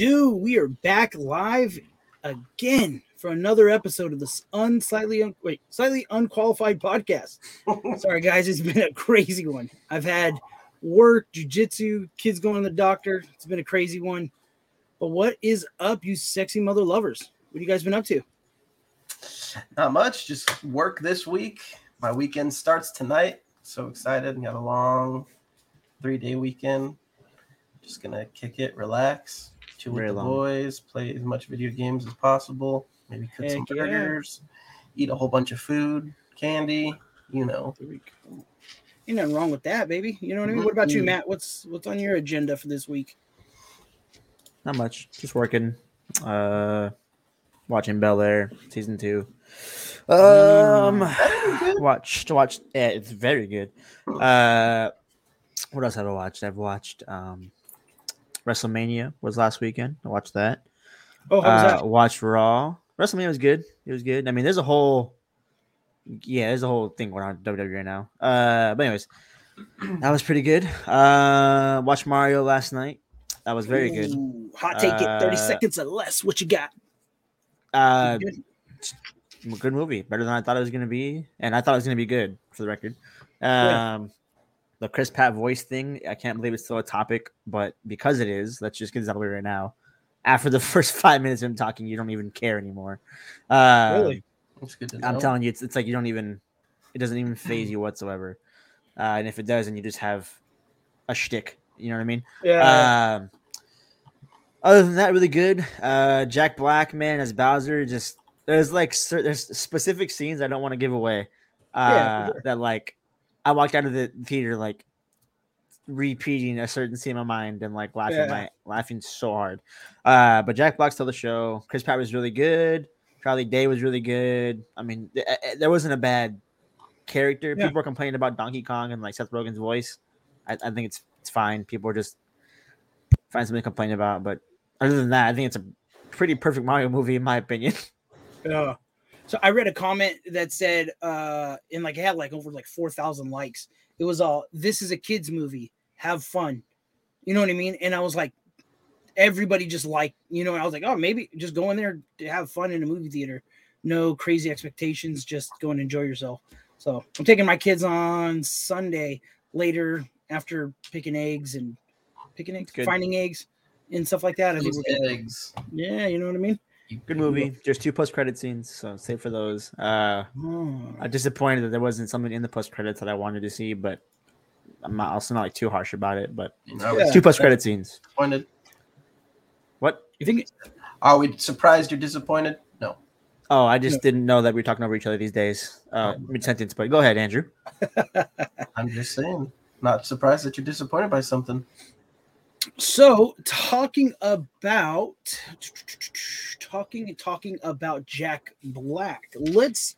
Yo, what it do? We are back live again for another episode of this unslightly un- wait, slightly unqualified podcast. Sorry guys, it's been a crazy one. I've had work, jujitsu, kids going to the doctor. It's been a crazy one. But what is up, you sexy mother lovers? What have you guys been up to? Not much, just work this week. My weekend starts tonight. So excited. Got a long three day weekend. Just gonna kick it, relax, chill with the long. boys, play as much video games as possible, maybe cook some Heck yeah. burgers, eat a whole bunch of food, candy, you know. Ain't nothing wrong with that, baby. You know what I mean? What about you, Mhm. Matt? What's what's on your agenda for this week? Not much. Just working. Uh watching Bel Air season two. Um watched watched yeah, it's very good. Uh what else have I watched? I've watched um WrestleMania was last weekend. I watched that. Oh, how was Uh that? watched Raw. WrestleMania was good. It was good. I mean, there's a whole yeah, there's a whole thing going on WWE right now. Uh but anyways, that was pretty good. Uh watched Mario last night. That was very good. Ooh, hot take it, 30 Uh, seconds or less. What you got? Uh Good? movie, better than I thought it was gonna be, and I thought it was gonna be good for the record. Um, the Chris Pratt voice thing, I can't believe it's still a topic, but because it is, let's just get this out of the way right now. After the first five minutes of him talking, you don't even care anymore. Um, Really? It's good to know. I'm telling you, it's, it's like you don't even, it doesn't even phase you whatsoever. Uh, and if it does, then you just have a shtick. You know what I mean? Yeah. Um, other than that, really good. Uh, Jack Black, man, as Bowser, just there's like there's specific scenes I don't want to give away. Uh, Yeah, sure. that like I walked out of the theater like repeating a certain scene in my mind and like laughing Yeah. my laughing so hard. Uh, but Jack Black stole the show. Chris Pratt was really good. Charlie Day was really good. I mean, th- uh, there wasn't a bad character. Yeah. People are complaining about Donkey Kong and like Seth Rogen's voice. I, I think it's it's fine. People are just find something to complain about. But other than that, I think it's a pretty perfect Mario movie in my opinion. Yeah. So I read a comment that said, uh, and like it had like over like four thousand likes. It was all this is a kids movie. Have fun. You know what I mean? And I was like, everybody just like, you know, I was like, oh, maybe just go in there to have fun in a movie theater. No crazy expectations, just go and enjoy yourself. So I'm taking my kids on Sunday later after picking eggs and picking eggs, Good. finding eggs and stuff like that. I think Those we're gonna, eggs. yeah, you know what I mean? Good movie. There's two post credit scenes, so save for those. Uh. I'm disappointed that there wasn't something in the post credits that I wanted to see, but I'm not, also not like too harsh about it. But Yeah. two post credit scenes. disappointed. What? You think Are we surprised you're disappointed? No. Oh, I just No. didn't know that we are talking over each other these days. Uh, mid sentence, but go ahead, Andrew. I'm just saying. Not surprised that you're disappointed by something. So, talking about talking talking about Jack Black. Let's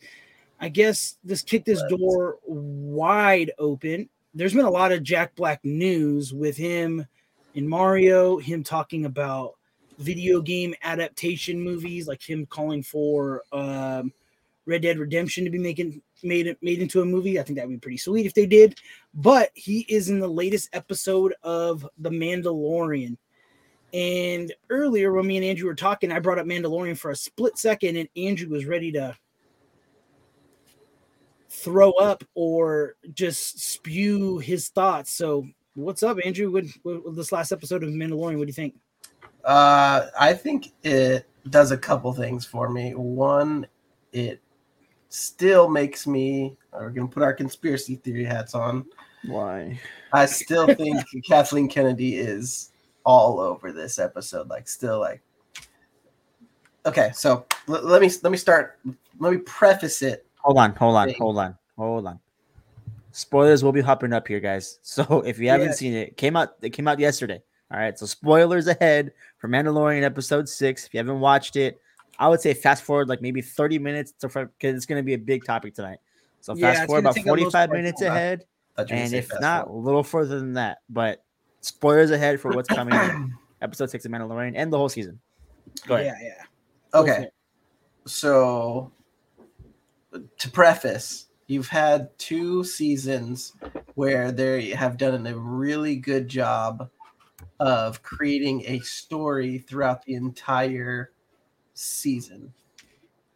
I guess let's kick this door wide open. There's been a lot of Jack Black news with him in Mario, him talking about video game adaptation movies, like him calling for um, Red Dead Redemption to be making made it made into a movie. I think that would be pretty sweet if they did. But he is in the latest episode of The Mandalorian. And earlier, when me and Andrew were talking, I brought up Mandalorian for a split second, and Andrew was ready to throw up or just spew his thoughts. So, what's up, Andrew? With, with this last episode of Mandalorian, what do you think? Uh, I think it does a couple things for me. One, it still makes me. We're gonna put our conspiracy theory hats on. Why? I still think Kathleen Kennedy is all over this episode. Like, still like. Okay, so l- let me let me start. Let me preface it. Hold on, hold on, hold on, hold on. Spoilers will be hopping up here, guys. So if you haven't Yeah. seen it, it came out. It came out yesterday. All right, so spoilers ahead for Mandalorian episode six. If you haven't watched it, I would say fast forward like maybe thirty minutes to because it's going to be a big topic tonight. So Yeah, fast forward about take a little forty-five minutes time. ahead, Thought you were gonna and if not, a little further than that. But spoilers ahead for what's coming. episode six of Mandalorian and the whole season. Go ahead. Yeah, yeah. Okay. so to preface you've had two seasons where they have done a really good job of creating a story throughout the entire season.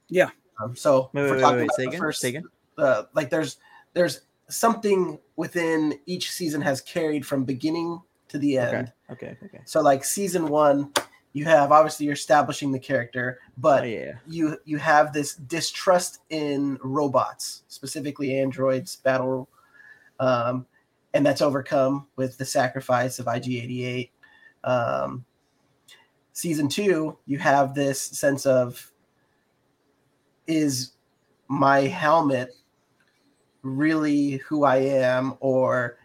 Yeah. Um, so Wait, if wait, we're wait, talking wait, about say the again, first, say again. uh, like there's there's something within each season has carried from beginning to the end. Okay, okay, okay. So like season one, you have obviously you're establishing the character, but Oh yeah, you you have this distrust in robots, specifically androids, battle, um, and that's overcome with the sacrifice of IG88. Um, season two, you have this sense of is my helmet really who I am, or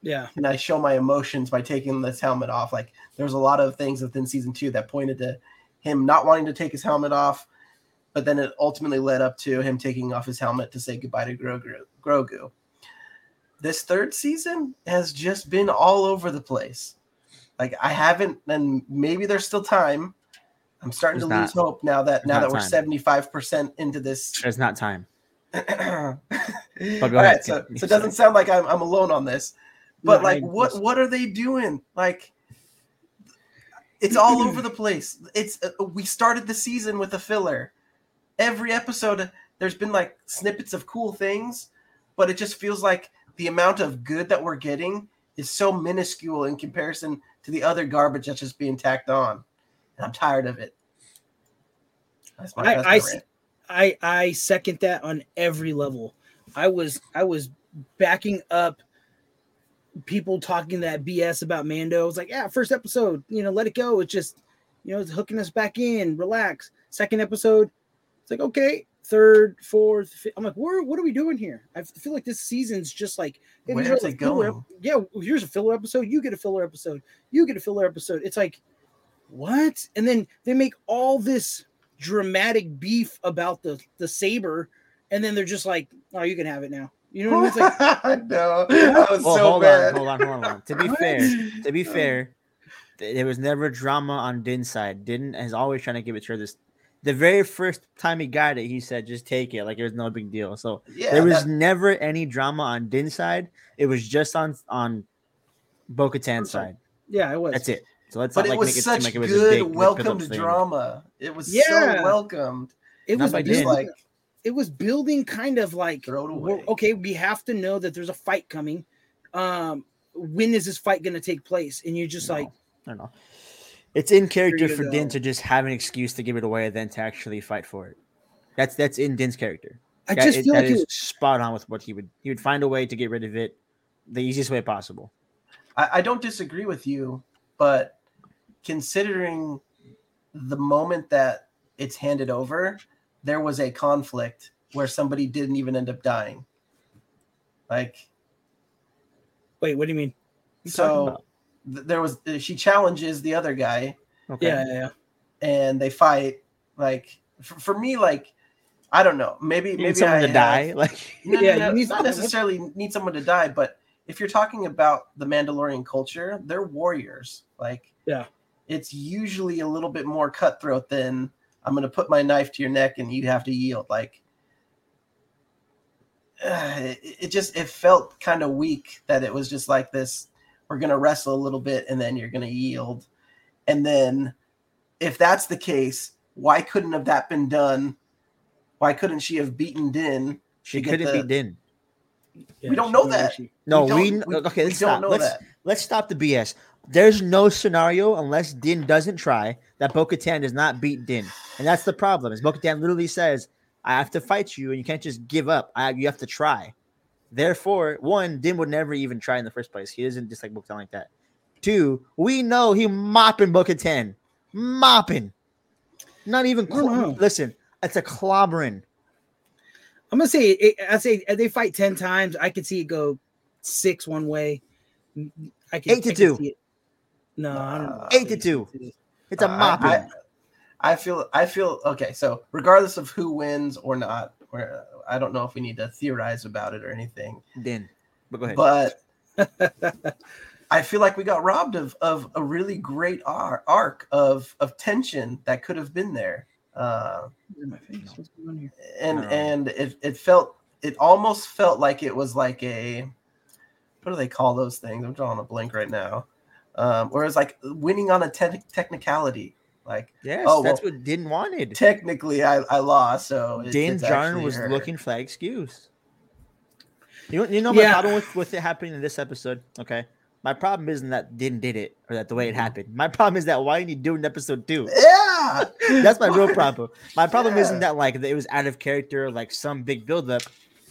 Yeah. can I show my emotions by taking this helmet off? Like there's a lot of things within season two that pointed to him not wanting to take his helmet off, but then it ultimately led up to him taking off his helmet to say goodbye to Grogu. Grogu. This third season has just been all over the place. Like I haven't, and maybe there's still time. I'm starting There's to lose hope now that now not that we're 75 percent into this there's not time. All go right, ahead. so, so it doesn't sound like I'm, I'm alone on this, but No, I- like, what what are they doing? Like, it's all over the place. It's uh, we started the season with a filler. Every episode, there's been like snippets of cool things, but it just feels like the amount of good that we're getting is so minuscule in comparison to the other garbage that's just being tacked on. And I'm tired of it. That's my, I- my I I I second that on every level. I was I was backing up people talking that BS about Mando. I was like, yeah, first episode, you know, let it go. It's just, you know, it's hooking us back in. Relax. Second episode, it's like okay. Third, fourth, fifth. I'm like, what, what are we doing here? I feel like this season's just like, hey, Where's it the filler going? ep- Yeah, here's a filler episode. You get a filler episode. You get a filler episode. It's like, what? And then they make all this dramatic beef about the the saber, and then they're just like, "Oh, you can have it now." You know what I mean? It's like, I know. That was Well, so hold bad. on, hold on, hold on. To be fair, to be fair, there was never drama on Din's side. Din is always trying to give it to her this. The very first time he got it, he said, "Just take it, like it was no big deal." So Yeah, there was that- never any drama on Din's side. It was just on on Bo-Katan's side. yeah, it was. That's it. So let's but not it like was make it seem such like it was this good big built-up welcomed thing. drama. It was Yeah. so welcomed. It Not was by Just building, like it was building kind of like Throw it away. okay, we have to know that there's a fight coming. Um, when is this fight going to take place? And you're just No. like, I don't know. It's in character for Din to just have an excuse to give it away, than to actually fight for it. That's that's in Din's character. I That just is- feel that like it is spot on with what he would. He would find a way to get rid of it, the easiest way possible. I, I don't disagree with you, but considering the moment that it's handed over, there was a conflict where somebody didn't even end up dying. Like wait, what do you mean? you talking so about? th- there was she challenges the other guy Okay. Yeah, yeah, yeah. and they fight like for, for me like I don't know maybe You maybe need someone I to have- die. Like No, Yeah, no, no, you need not someone- necessarily need someone to die, but if you're talking about the Mandalorian culture, they're warriors. Like, Yeah. it's usually a little bit more cutthroat than I'm going to put my knife to your neck and you have to yield. Like, uh, it, it just it felt kind of weak that it was just like this. We're going to wrestle a little bit and then you're going to yield, and then if that's the case, why couldn't have that been done? Why couldn't she have beaten Din? she couldn't the- be Din. Yeah, We don't know that. actually- No, don't- we, kn- we- okay. we Let's don't stop. know Let's that. let's stop the BS. There's no scenario unless Din doesn't try that Bo-Katan does not beat Din, and that's the problem. Is Bo-Katan literally says, "I have to fight you, and you can't just give up. I, you have to try." Therefore, one, Din would never even try in the first place. He doesn't dislike Bo-Katan like that. Two, we know he mopping book Bo-Katan, mopping. Not even. I cl- listen, it's a clobbering. I'm gonna say it, I say if they fight ten times. I could see it go six one way. I can, Eight to I two. see it. No, I don't know. Eight to two. It's a Uh, I- mopping. I, I feel I feel okay. So regardless of who wins or not, or I don't know if we need to theorize about it or anything, Din, but go ahead. but I feel like we got robbed of of a really great arc of of tension that could have been there. Uh, In my face. What's going on here? and No. and it, it felt it almost felt like it was like a what do they call those things? I'm drawing a blank right now. Um, or it's like winning on a te- technicality. Like, Yes, Oh, that's well, what Din wanted. technically, I, I lost. So it- Din it's Djarin actually was her. looking for that excuse. You know, you know my Yeah. problem with, with it happening in this episode. Okay, my problem isn't that Din did it or that the way it mm-hmm. happened. My problem is that why didn't you do it in episode two? Yeah, That's my real problem. My problem Yeah. isn't that like that it was out of character, like some big buildup.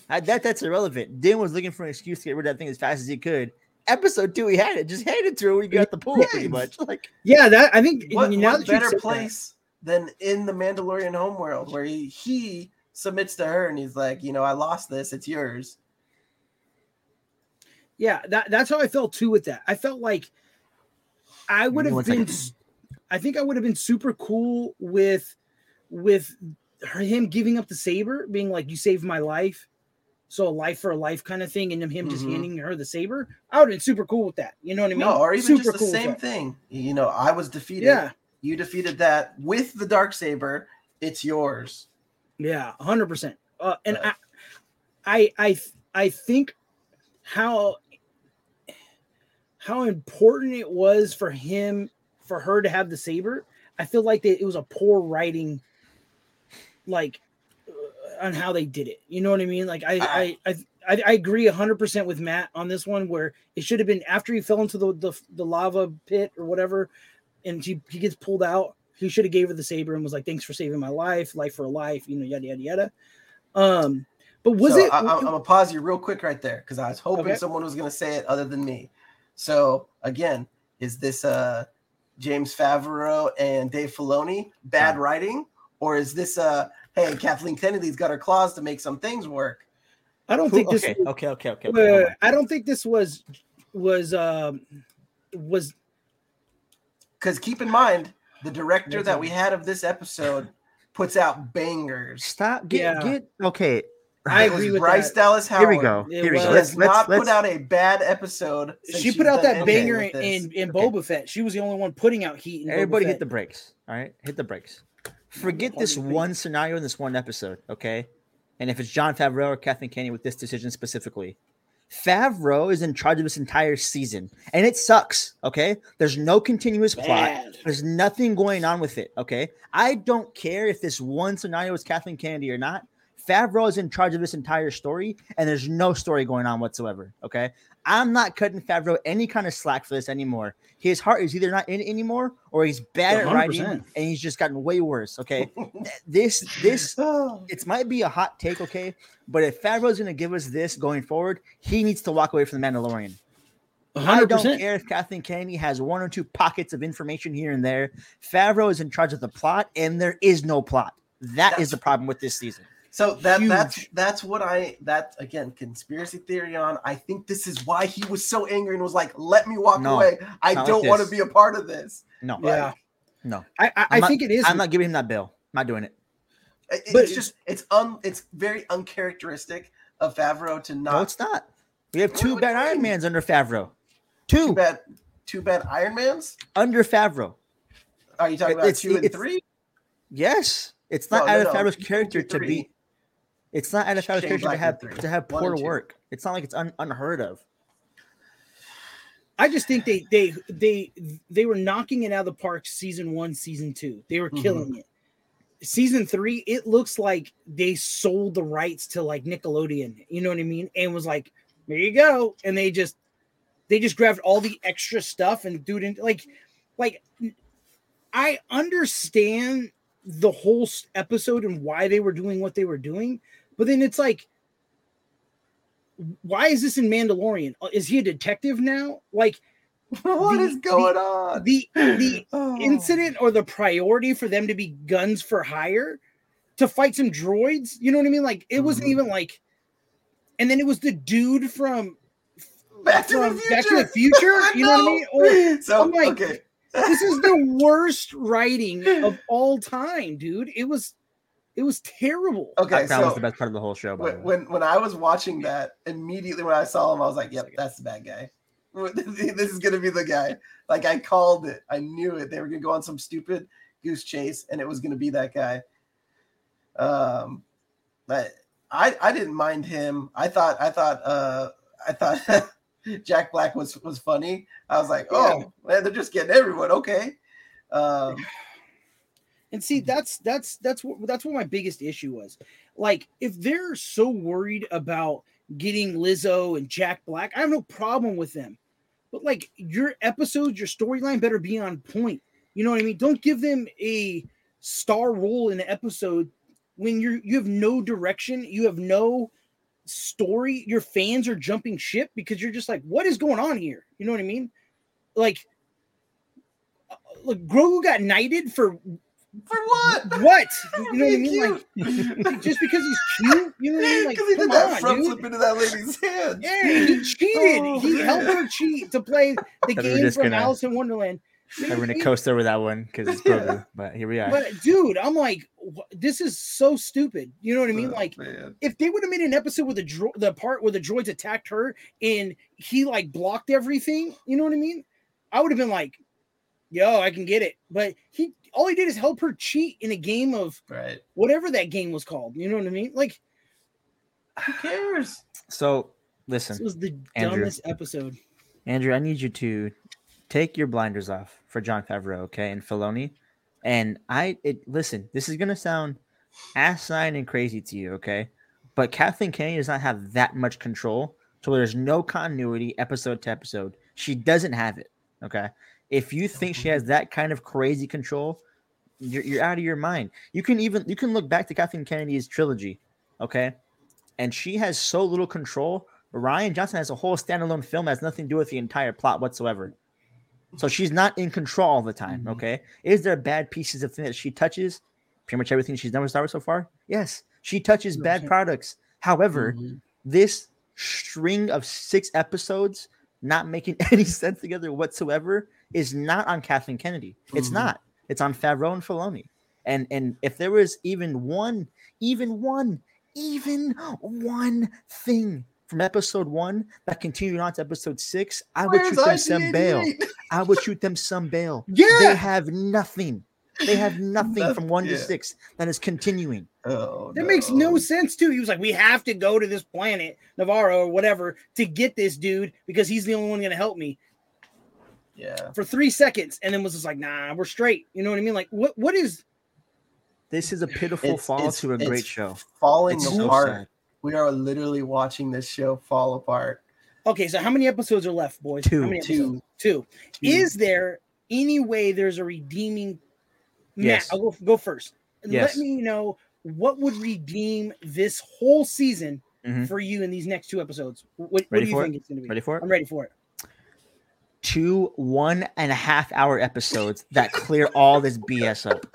I, that that's irrelevant. Din was looking for an excuse to get rid of that thing as fast as he could. Episode two, we had it. Just hand it to her when you got the pool, pretty much. Like Yeah, that I think What, now what that you better said that- place than in the Mandalorian homeworld where he, he submits to her and he's like, you know, I lost this, it's yours. Yeah, that, that's how I felt too with that. I felt like I would have been second. s- I think I would have been super cool with with her, him giving up the saber, being like, You saved my life. So a life for a life kind of thing, and him just Mhm. handing her the saber. I would have been super cool with that. You know what I mean? No, or even super just the cool same thing. You know, I was defeated. Yeah, You defeated that with the dark saber. It's yours. yeah, hundred percent. Uh, and I, I, I, I think how how important it was for him for her to have the saber. I feel like that it was a poor writing, like on how they did it. You know what I mean? Like I, I, I, I, I agree hundred percent with Matt on this one. Where it should have been after he fell into the the, the lava pit or whatever, and he, he gets pulled out. He should have gave her the saber and was like, "Thanks for saving my life, life for a life," you know, yada yada yada. Um, but was So it? I, am gonna pause you real quick right there because I was hoping Okay. someone was gonna say it other than me. So again, is this uh James Favreau and Dave Filoni bad writing, or is this uh hey Kathleen Kennedy's got her claws to make some things work? I don't Who- think this. okay, was- okay, okay, okay. okay, wait, hold wait. I don't think this was was um was Because keep in mind, the director that we had of this episode puts out bangers. Stop. Get Yeah. get okay. I agree with Bryce that. Dallas Howard. Here we go. Here we go. Let's let's not let's put out a bad episode. She put out that banger with this. in in Okay. Boba Fett. She was the only one putting out heat. In Boba everybody hit the brakes. All right, hit the brakes. Forget this one scenario in this one episode, okay? And if it's Jon Favreau or Kathleen Kennedy with this decision specifically, Favreau is in charge of this entire season, and it sucks. Okay, there's no continuous plot. There's nothing going on with it. Okay, I don't care if this one scenario is Kathleen Kennedy or not. Favreau is in charge of this entire story, and there's no story going on whatsoever. Okay, I'm not cutting Favreau any kind of slack for this anymore. His heart is either not in it anymore, or he's bad at writing, and he's just gotten way worse. Okay, this this Oh, it might be a hot take, okay, but if Favreau's going to give us this going forward, he needs to walk away from the Mandalorian. I don't care if Kathleen Kennedy has one or two pockets of information here and there. Favreau is in charge of the plot, and there is no plot. That is That's- the problem with this season. So that Huge. that's that's what I that again conspiracy theory on. I think this is why he was so angry and was like, "Let me walk No, away. I not like don't want to be a part of this." No, Yeah, no, I I, I not- think it is. I'm not giving him that bill. I'm not doing it. It- But it's just it's un it's very uncharacteristic of Favreau to not. No, it's not. We have two bad Iron mean? Mans under Favreau. too Two bad. two bad. Iron Man's. under Favreau. Are you talking about it's- two and three? Yes, it's not oh, No, out no, of. Favreau's Two character to be. It's not out of Favreau's Shane to have three. to have poor work. It's not like it's un, unheard of. I just think they they they they were knocking it out of the park season one, season two. They were Mhm. killing it. Season three, it looks like they sold the rights to like Nickelodeon. You know what I mean? And was like, there you go. And they just they just grabbed all the extra stuff and threw it like like I understand the whole episode and why they were doing what they were doing, but then it's like why is this in Mandalorian? Uh, Is he a detective now? Like What The- is going on? the the Oh. incident or the priority for them to be guns for hire to fight some droids. You know what I mean? Like it wasn't Mhm. even like, and then it was the dude from Back to the future. Back to the Future, you know what I mean? Or- so I'm like- okay. this is the worst writing of all time, dude. It was it was terrible. Okay, I found was the best part of the whole show. By the when, way. when when I was watching that, immediately when I saw him, I was like, "Yep, that's the bad guy. This is gonna be the guy." Like I called it. I knew it. They were gonna go on some stupid goose chase, and it was gonna be that guy. Um, but I I didn't mind him. I thought I thought uh I thought Jack Black was was funny. I was like, oh man, they're just getting everyone. Okay. Um, And see, that's that's that's what that's what my biggest issue was. Like, if they're so worried about getting Lizzo and Jack Black, I have no problem with them. But like your episodes, your storyline better be on point. You know what I mean? Don't give them a star role in an episode when you're you have no direction, you have no story. Your fans are jumping ship because you're just like, what is going on here? You know what I mean? Like, uh, look, Grogu got knighted for for what? what? You know what I mean? Like, just because he's cute, you know what I mean? Like, Because he did that on, front dude. flip into that lady's hand. Yeah, he cheated. Oh, he man. helped her cheat to play the Thought we were game from gonna- Alice in Wonderland. We're gonna Man, coast over that one because it's Yeah. But here we are. But dude, I'm like, wh- this is so stupid. You know what I mean? Oh, Like, man. if they would have made an episode with the dro- the part where the droids attacked her and he like blocked everything, you know what I mean? I would have been like, yo, I can get it. But he all he did is help her cheat in a game of right. whatever that game was called. You know what I mean? Like, Who cares? So listen, this was the Andrew. dumbest episode. Andrew, I need you to take your blinders off for Jon Favreau, okay, and Filoni. And I it listen, this is gonna sound asinine and crazy to you, okay? But Kathleen Kennedy does not have that much control, so there's no continuity episode to episode. She doesn't have it, okay? If you think she has that kind of crazy control, you're, you're out of your mind. You can even you can look back to Kathleen Kennedy's trilogy, okay? And she has so little control. Rian Johnson has a whole standalone film that has nothing to do with the entire plot whatsoever. So she's not in control all the time. Mhm. Okay. Is there bad pieces of thing that she touches? Pretty much everything she's done with Star Wars so far? Yes. She touches bad products. However, Mhm. this string of six episodes not making any sense together whatsoever is not on Kathleen Kennedy. It's Mhm. not. It's on Favreau and Filoni. And and if there was even one, even one, even one thing from episode one that continued on to episode six, I would Where's shoot them some bail. I would shoot them some bail. Yeah. They have nothing. They have nothing Noth- from one yeah. to six that is continuing. Oh, That makes no sense too. He was like, we have to go to this planet, Nevarro or whatever, to get this dude because he's the only one going to help me Yeah. for three seconds, and then was just like, nah, we're straight. You know what I mean? Like, what what is? This is a pitiful It's- fall it's- to a great show. Falling It's apart. sad. we are literally watching this show fall apart. Okay, so how many episodes are left, boys? Two. How many Two. Two. Is there any way there's a redeeming? Matt, Yes. I'll go go first. Yes. Let me know what would redeem this whole season Mhm. for you in these next two episodes. What, what do you think it? it's going to be? Ready for it? I'm ready for it. Two one and a half hour episodes that clear all this BS up.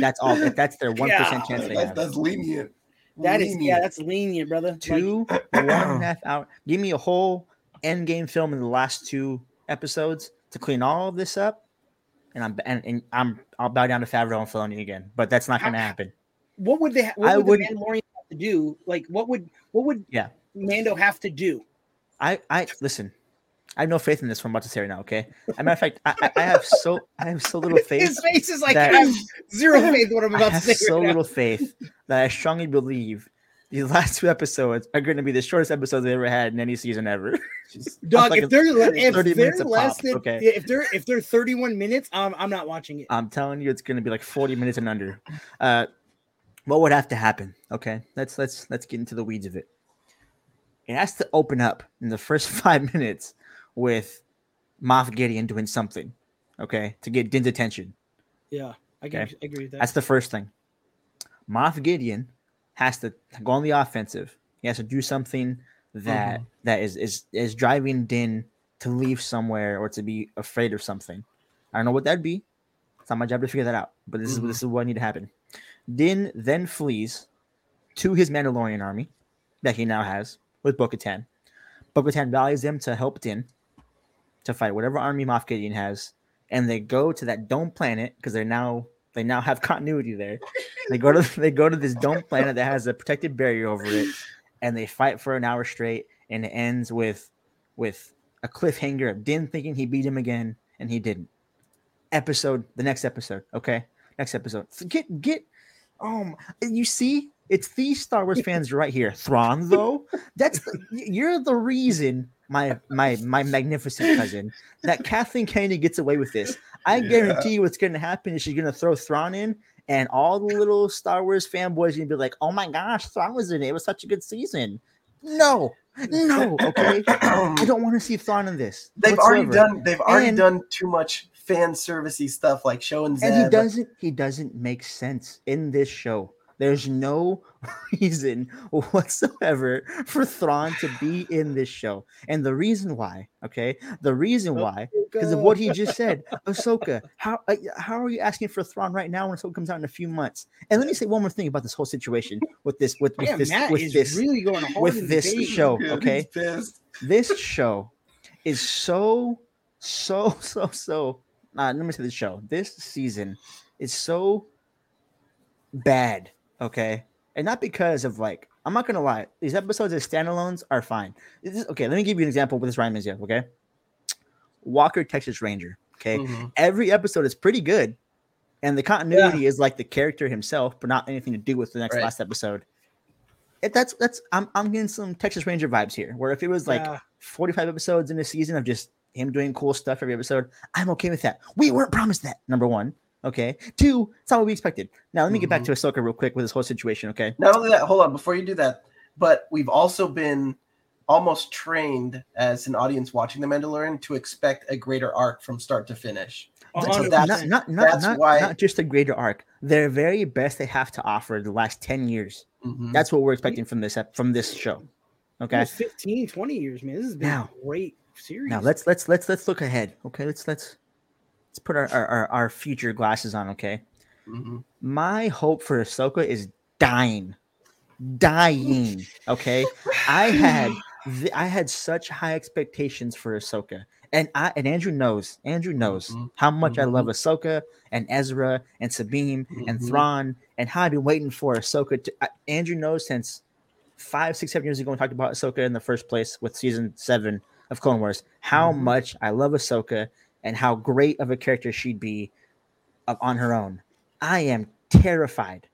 That's all. That's their one percent Yeah. chance they That's, have. that's lenient. That is yeah, Lenient. that's lenient, brother. Like, two one and a half hour. Give me a whole end game film in the last two episodes to clean all of this up, and I'm and, and I'm I'll bow down to Favreau and Filoni again. But that's not going to happen. what would they? ha- What I would the wouldn't- Mandalorian have to do? Like, what would what would Yeah. Mando have to do? I I listen. I have no faith in this. What I'm about to say right now. Okay. As a matter of fact, I, I- have so I have so little faith. His face is like I have zero faith in what I'm about to say. so right now. little faith that I strongly believe these last two episodes are going to be the shortest episodes they've ever had in any season ever. Dog, if they're if they're less than okay. if they're if they're 31 minutes, um, I'm not watching it. I'm telling you, it's going to be like 40 minutes and under. Uh, what would have to happen? Okay, let's let's let's get into the weeds of it. It has to open up in the first five minutes with Moff Gideon doing something, okay, to get Din's attention. Yeah, I, can, Okay. Agree with that. That's the first thing. Moff Gideon has to go on the offensive. He has to do something that that is is is driving Din to leave somewhere or to be afraid of something. I don't know what that'd be. It's not my job to figure that out. But this is Mhm. this is what need to happen. Din then flees to his Mandalorian army that he now has with Bo-Katan. Bo-Katan rallies them to help Din to fight whatever army Moff Gideon has, and they go to that dome planet because they're now they now have continuity there. they go to they go to this dome planet that has a protected barrier over it, and they fight for an hour straight, and it ends with with a cliffhanger of Din thinking he beat him again, and he didn't. Episode the next episode, okay, next episode. Get get, um, you see, it's these Star Wars fans right here. Thrawn though, that's the, you're the reason my my my magnificent cousin, that Kathleen Kennedy gets away with this. I guarantee you what's gonna happen is she's gonna throw Thrawn in, and all the little Star Wars fanboys are gonna be like, "Oh my gosh, Thrawn was in it. It was such a good season." No, no, okay. I don't want to see Thrawn in this. They've whatsoever. already done. They've already And- done too much fan servicey stuff, like showing Zeb. and he doesn't he doesn't make sense in this show there's no reason whatsoever for Thrawn to be in this show. And the reason why, okay, the reason why, because of what he just said, Ahsoka, how uh, how are you asking for Thrawn right now when Ahsoka comes out in a few months? And let me say one more thing about this whole situation with this with, with Yeah, this Matt with is this really going with this show, okay? this show is so so so so uh, let me say this show. This season is so bad okay and not because of like i'm not gonna lie these episodes as standalones are fine. This is- okay let me give you an example with this ryan Maziel, okay? Walker texas ranger okay? Mhm. every episode is pretty good and the continuity is like the character himself but not anything to do with the next Right. last episode. It, that's that's I'm, I'm getting some texas ranger vibes here where if it was like Yeah. 45 episodes in a season of just him doing cool stuff every episode i'm okay with that. We weren't promised that number one okay. Two it's not what we expected. Now let me get back to Ahsoka real quick with this whole situation okay? Not only that, hold on before you do that, but we've also been almost trained as an audience watching The Mandalorian to expect a greater arc from start to finish. So that's- not not not, that's not, why- not just a greater arc. Their very best they have to offer the last 10 years. Mhm. that's what we're expecting from this from this show okay? Almost 15, 20 years, man. This has been Now- a great series. now let's let's let's let's look ahead okay? Let's let's let's put our our, our, future glasses on okay Mhm. my hope for Ahsoka is dying, dying. Okay, I had th- I had such high expectations for Ahsoka, and I and Andrew knows Andrew knows Mhm. how much I love Ahsoka and Ezra and Sabine and Mhm. Thrawn and how I've been waiting for Ahsoka. To, Andrew knows since five, six, seven years ago we talked about Ahsoka in the first place with season seven of Clone Wars, how Mhm. much I love Ahsoka and how great of a character she'd be on her own. I am terrified,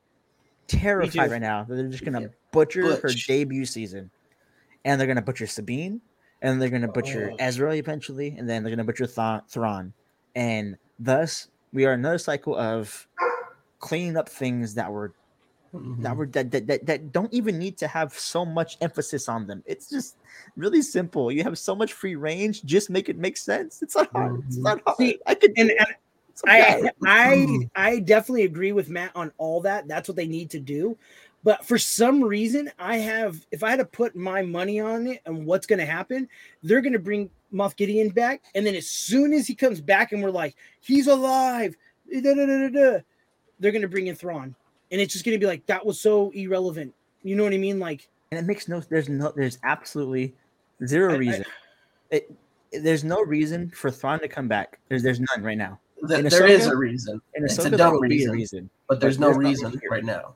terrified right now that they're just gonna Yeah. butcher her debut season, and they're gonna butcher Sabine, and they're gonna butcher Oh. Ezra eventually, and then they're gonna butcher Thra- Thrawn, and thus we are another cycle of cleaning up things that were Mhm. that were that, that, that that don't even need to have so much emphasis on them. It's just really simple. You have so much free range. Just make it make sense. It's not hard. It's Mhm. not hard. See, I could. and, and it. It's okay. I I I definitely agree with Matt on all that. That's what they need to do. But for some reason, I have if I had to put my money on it and what's going to happen, they're going to bring Moff Gideon back, and then as soon as he comes back, and we're like, he's alive, da, da, da, da, da, they're going to bring in Thrawn, and it's just going to be like that was so irrelevant. You know what I mean? Like, and it makes no. There's no. There's absolutely zero I- I- reason. it, there's no reason for Thrawn to come back. There's there's none right now. Th- in there is a reason, And It's a Ahsoka, dumb there will reason. a reason. but there's But no there's reason right now.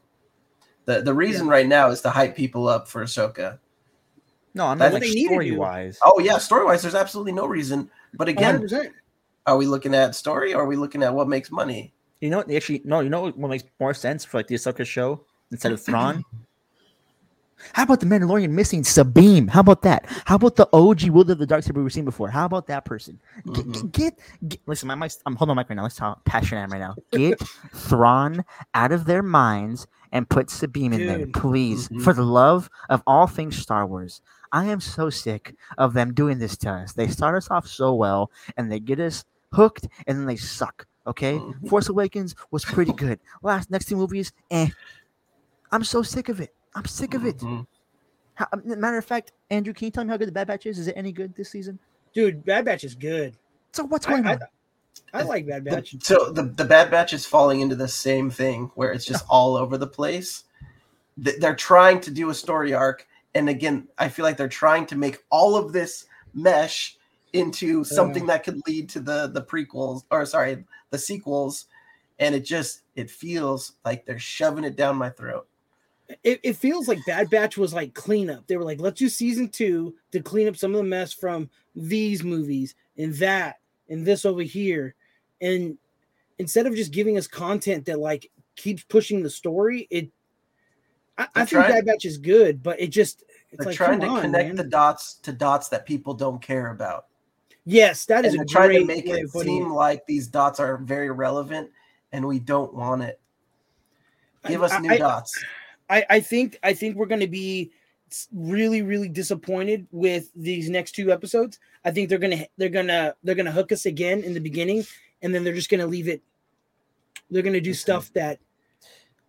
The the reason right now is to hype people up for Ahsoka. No, I'm not what like they need story wise. Oh yeah, story wise, there's absolutely no reason. But again, 100%. are we looking at story or are we looking at what makes money? You know what? Actually, no. You know what makes more sense for like the Ahsoka show instead of Thrawn? How about the Mandalorian missing Sabine? How about that? How about the OG Will of the Dark Saber we've seen before? How about that person? Get, Mhm. get, get- listen, my mic's, I'm holding my mic right now. Let's talk passionate I am right now. Get Thrawn out of their minds and put Sabine in there, please. Mhm. For the love of all things Star Wars. I am so sick of them doing this to us. They start us off so well and they get us hooked and then they suck. Okay? Mhm. Force Awakens was pretty good. Last next two movies, eh. I'm so sick of it. I'm sick of it. Mhm. How, matter of fact, Andrew, can you tell me how good the Bad Batch is? Is it any good this season? dude, Bad Batch is good. So what's going I, on? I like Bad The- Batch. so the the Bad Batch is falling into the same thing where it's just all over the place. They're trying to do a story arc, and again, I feel like they're trying to make all of this mesh into something that could lead to the the prequels or sorry, the sequels, and it just it feels like they're shoving it down my throat. it, it feels like Bad Batch was like cleanup. They were like, let's do season two to clean up some of the mess from these movies and that and this over here. And instead of just giving us content that like keeps pushing the story, it I, I think. Bad Batch is good, but it just it's They're like trying to on, connect man. the dots to dots that people don't care about. Yes, that is and a they're trying to make way it of putting seem like these dots are very relevant and we don't want it. Give us new I- dots. I, I think I think we're going to be really really disappointed with these next two episodes. I think they're gonna they're gonna they're gonna hook us again in the beginning, and then they're just gonna leave it. They're gonna do Okay. stuff that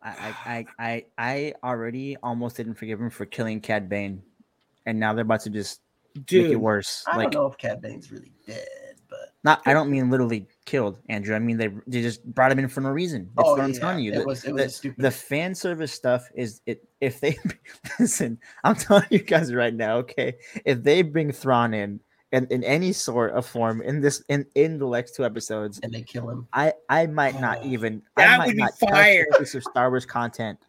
I, I, I, I, I already almost didn't forgive him for killing Cad Bane, and now they're about to just make it worse. I like, don't know if Cad Bane's really dead, but not. I don't mean literally killed, Andrew. I mean they they just brought him in for no reason. That's oh what I'm yeah, telling you. it The- was it was the, stupid. the fan service stuff is it. If they listen, I'm telling you guys right now. Okay, if they bring Thrawn in. In, in any sort of form in this in in the next two episodes, and they kill him. I I might not Oh, even that I might would be not fire. piece of Star Wars content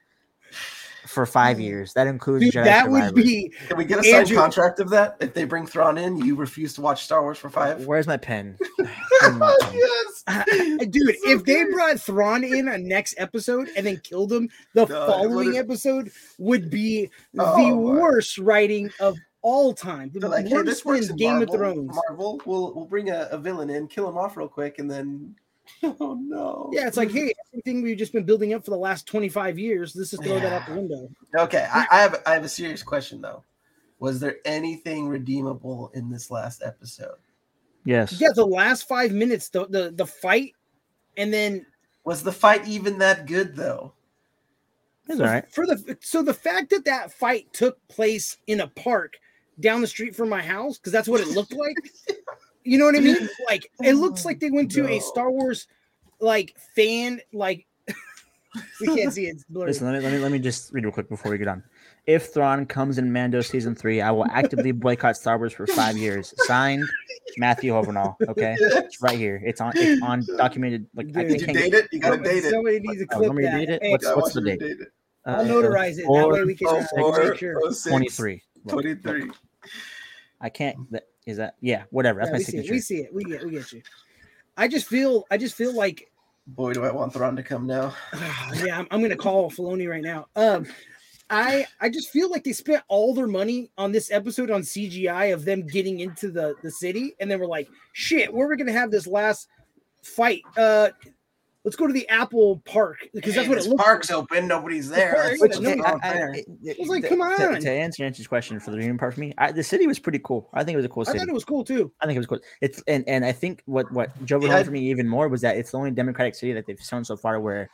for five mm. years. That includes Dude, Jedi that would be Can we get a signed Andrew- contract of that? If they bring Thrawn in, you refuse to watch Star Wars for five. Where's my pen? Where's my pen? yes, dude. So if they brought Thrawn in a next episode and then killed him, the No, following would've- episode would be Oh, the my. worst writing of all time. The They're like, hey, worst this works than in Game Marvel. of Thrones. Marvel, we'll we'll bring a, a villain in, kill him off real quick, and then oh no. Yeah, it's like, hey, everything we've just been building up for the last 25 years, this is just throw that out the window. Okay, I, I have I have a serious question though. Was there anything redeemable in this last episode? Yes. Yeah, the last five minutes, the the, the fight, and then Was the fight even that good though? It's all right. for the so the fact that that fight took place in a park down the street from my house, because that's what it looked like. You know what I mean? Like it looks like they went to a Star Wars like fan like we can't see it. It's blurry. Listen, let me let me let me just read real quick before we get on. If Thrawn comes in Mando season three, I will actively boycott Star Wars for five years. Signed, Matthew Hovenall. Okay, it's right here. It's on. It's on documented. Like I Dude, Did you can't date get, it? You gotta Somebody, date it. somebody needs to Oh, clip want me that. date it? Hey, What's- what's the date? date it. I'll uh, notarize it. That way we can Oh, four, make sure. oh, six, 23. Look, 23. I can't. That, is that? Yeah. Whatever. That's Yeah, my we see it. We see it. We get. We get you. I just feel. I just feel like. Boy, do I want Thrawn to come now. yeah, I'm, I'm gonna call Filoni right now. Um, I I just feel like they spent all their money on this episode on CGI of them getting into the the city, and then we're like, shit, where are we gonna have this last fight? Uh, let's go to the Apple Park because that's Hey, what it this looks. park's like. open. Nobody's there. park- That's Which- what's no, not I- I- there. it- it- was like, to- come on. To, answer Nancy's question for the reading part for me, I, the city was pretty cool. I think it was a cool I city. thought it was cool too. I think it was cool. It's and and I think what what drove it Yeah, home for me even more was that it's the only Democratic city that they've shown so far where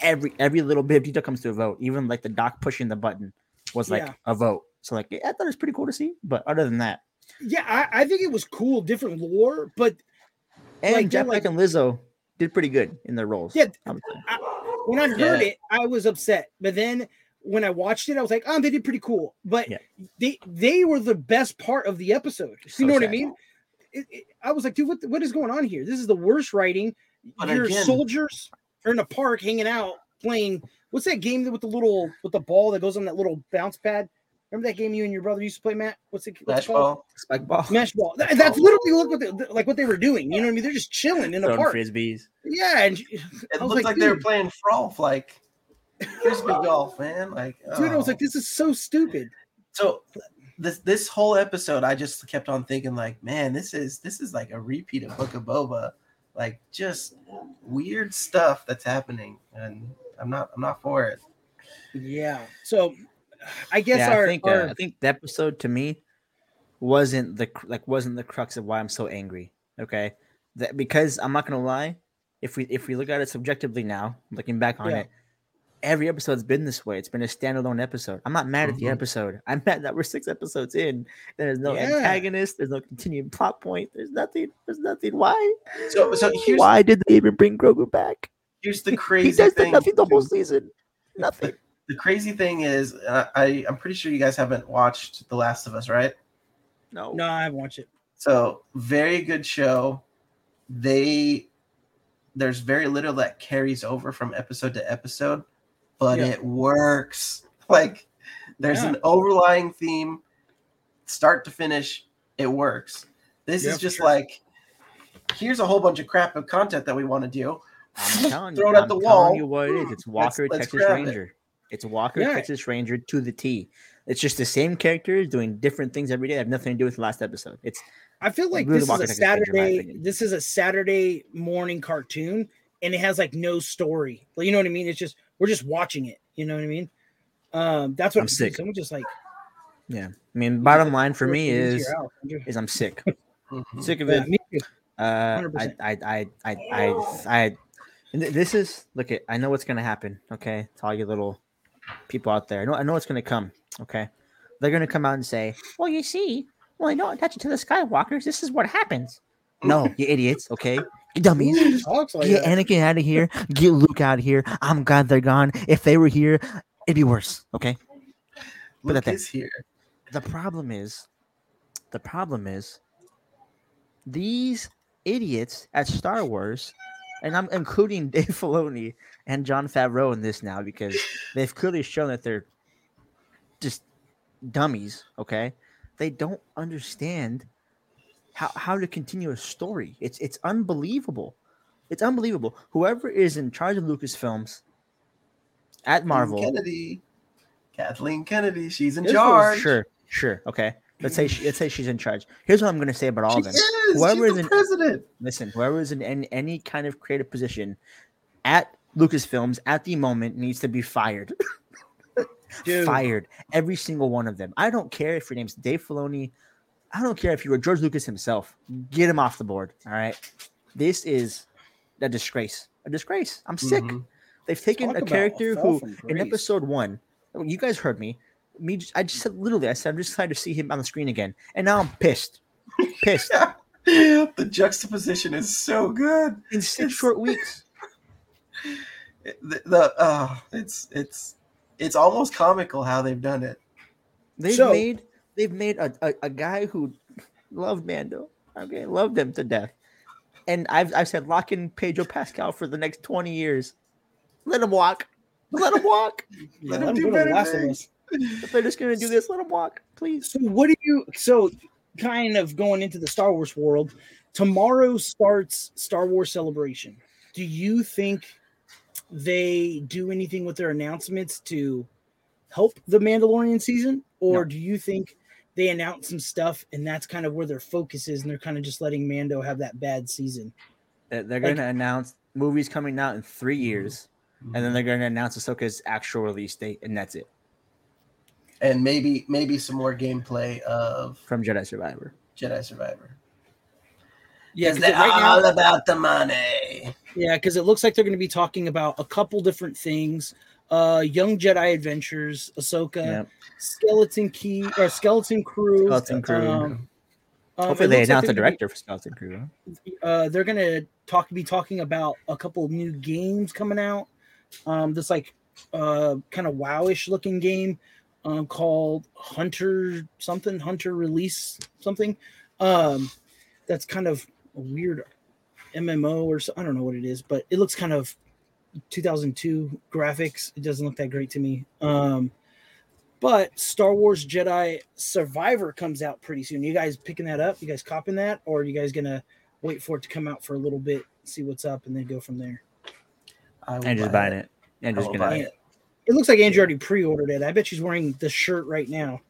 every every little bit of detail comes to a vote. Even like the doc pushing the button was like Yeah. a vote. So like I thought it was pretty cool to see. But other than that, Yeah, I, I think it was cool, different lore, but and Like, Jack like- Black and Lizzo did pretty good in their roles. Yeah, I. I, when I heard Yeah. it, I was upset. But then when I watched it, I was like, oh, they did pretty cool. But Yeah. they they were the best part of the episode. You So know what I mean? It, it- I was like, dude, what, what is going on here? This is the worst writing. But Your again- soldiers are in a park hanging out playing. What's that game with the little with the ball that goes on that little bounce pad? Remember that game you and your brother used to play, Matt? What's it? What's Flash it called? ball. Spike ball. Mesh ball. That- that's literally look what they, like what they were doing. You know what I mean? They're just chilling in a Throwing park. frisbees. Yeah, and It I looked like, like, they were dude. playing frolf, like frisbee golf, man. Like, dude, I was oh. like, this is so stupid. so this this whole episode, I just kept on thinking, like, man, this is this is like a repeat of Book of Boba, like just weird stuff that's happening, and I'm not I'm not for it. Yeah. So I guess yeah, our, I think our uh, I think the episode to me wasn't the like wasn't the crux of why I'm so angry. Okay, that because I'm not gonna lie, if we if we look at it subjectively now, looking back on Yeah. it, every episode's been this way. It's been a standalone episode. I'm not mad at the Mhm. episode. I'm mad that we're six episodes in. There's no Yeah. antagonist. There's no continuing plot point. There's nothing. There's nothing. Why? So so here's Why did they even bring Grogu back? here's the He- crazy he does thing. nothing the whole season. Nothing. The crazy thing is, uh, I I'm pretty sure you guys haven't watched The Last of Us, right? No. no, I haven't watched it. So very good show. They there's very little that carries over from episode to episode, but Yeah. it works. Like there's Yeah. an overlying theme, start to finish, it works. This Yeah, is just sure. like here's a whole bunch of crap of content that we want to do. I'm telling you, Throw it at I'm the telling wall. you what it is. It's Let's- Walker let's Texas grab it. Ranger. It's Walker Yeah. Texas Ranger to the T. It's just the same characters doing different things every day. They have nothing to do with the last episode. It's I feel like Really this Walker is a Texas Ranger, in my Saturday. opinion. This is a Saturday morning cartoon, and it has like no story. Like, you know what I mean? It's just we're just watching it. You know what I mean? Um, that's what I'm sick. Someone just like yeah. I mean, bottom line for me is your house, Andrew. is I'm sick. Mhm. Sick of Yeah, it. me too. Uh, I, 100%. I, I, I, I, I, and th- this is look at. I know what's gonna happen. Okay, to all you little people out there, I know, I know what's gonna come. Okay, they're gonna come out and say, "Well, you see, well, you don't attach it to the Skywalkers. This is what happens." No, you idiots. Okay, you dummies. Like Get that? Anakin out of here. Get Luke out of here. I'm glad they're gone. If they were here, it'd be worse. Okay. That Luke there. is here. The problem is, the problem is, these idiots at Star Wars, and I'm including Dave Filoni and Jon Favreau in this now because they've clearly shown that they're just dummies. Okay, they don't understand how how to continue a story. It's it's unbelievable. It's unbelievable. Whoever is in charge of Lucasfilms at Marvel, Kennedy. Kathleen Kennedy. She's in charge. Sure, sure. Okay. Let's say she, let's say she's in charge. Here's what I'm going to say about all of them. is. Whoever She's is the in- president. Listen, whoever is in any, any kind of creative position at Lucasfilms at the moment needs to be fired. Dude. fired. Every single one of them. I don't care if your name's Dave Filoni. I don't care if you were George Lucas himself. Get him off the board. All right. This is a disgrace. A disgrace. I'm sick. Mhm. They've taken Talk a character who, in episode one, you guys heard me. Me, just, I just said literally, I said I'm just excited to see him on the screen again, and now I'm pissed, pissed. the juxtaposition is so good. In six It's- short weeks, The, the uh, it's it's it's almost comical how they've done it. they've So- made they've made a, a, a guy who loved Mando, okay, loved him to death, and I've I've said lock in Pedro Pascal for the next twenty years. Let him walk. Let him walk. Yeah, Let him let do him go to better Last of things. Us. If they're just gonna do this, let him walk, please. So what do you so kind of going into the Star Wars world? Tomorrow starts Star Wars Celebration. Do you think they do anything with their announcements to help the Mandalorian season, or No. do you think they announce some stuff and that's kind of where their focus is, and they're kind of just letting Mando have that bad season? They're, they're gonna announce movies coming out in three years, and Mm-hmm. then they're gonna announce Ahsoka's actual release date, and that's it and maybe maybe some more gameplay of from Jedi Survivor. Jedi Survivor. Yeah, Because 'cause they're right now, all about the money. Yeah, because it looks like they're going to be talking about a couple different things. Uh, Young Jedi Adventures, Ahsoka, Yep. Skeleton Key or Skeleton Crew. Skeleton Crew. Um, um, Hopefully, it they looks like announce the they're gonna director for Skeleton Crew. uh, they're going to talk be talking about a couple of new games coming out. Um, this like uh kind of wowish looking game um, called Hunter something Hunter Release something. Um, that's kind of a weird MMO or so, I don't know what it is, but it looks kind of 2002 graphics. It doesn't look that great to me. Um, but Star Wars Jedi Survivor comes out pretty soon. You guys picking that up? You guys copying that, or are you guys gonna wait for it to come out for a little bit, see what's up, and then go from there? I will And just buy buying it. And just I will gonna. buy it. It looks like Andrew already pre-ordered it. I bet she's wearing the shirt right now.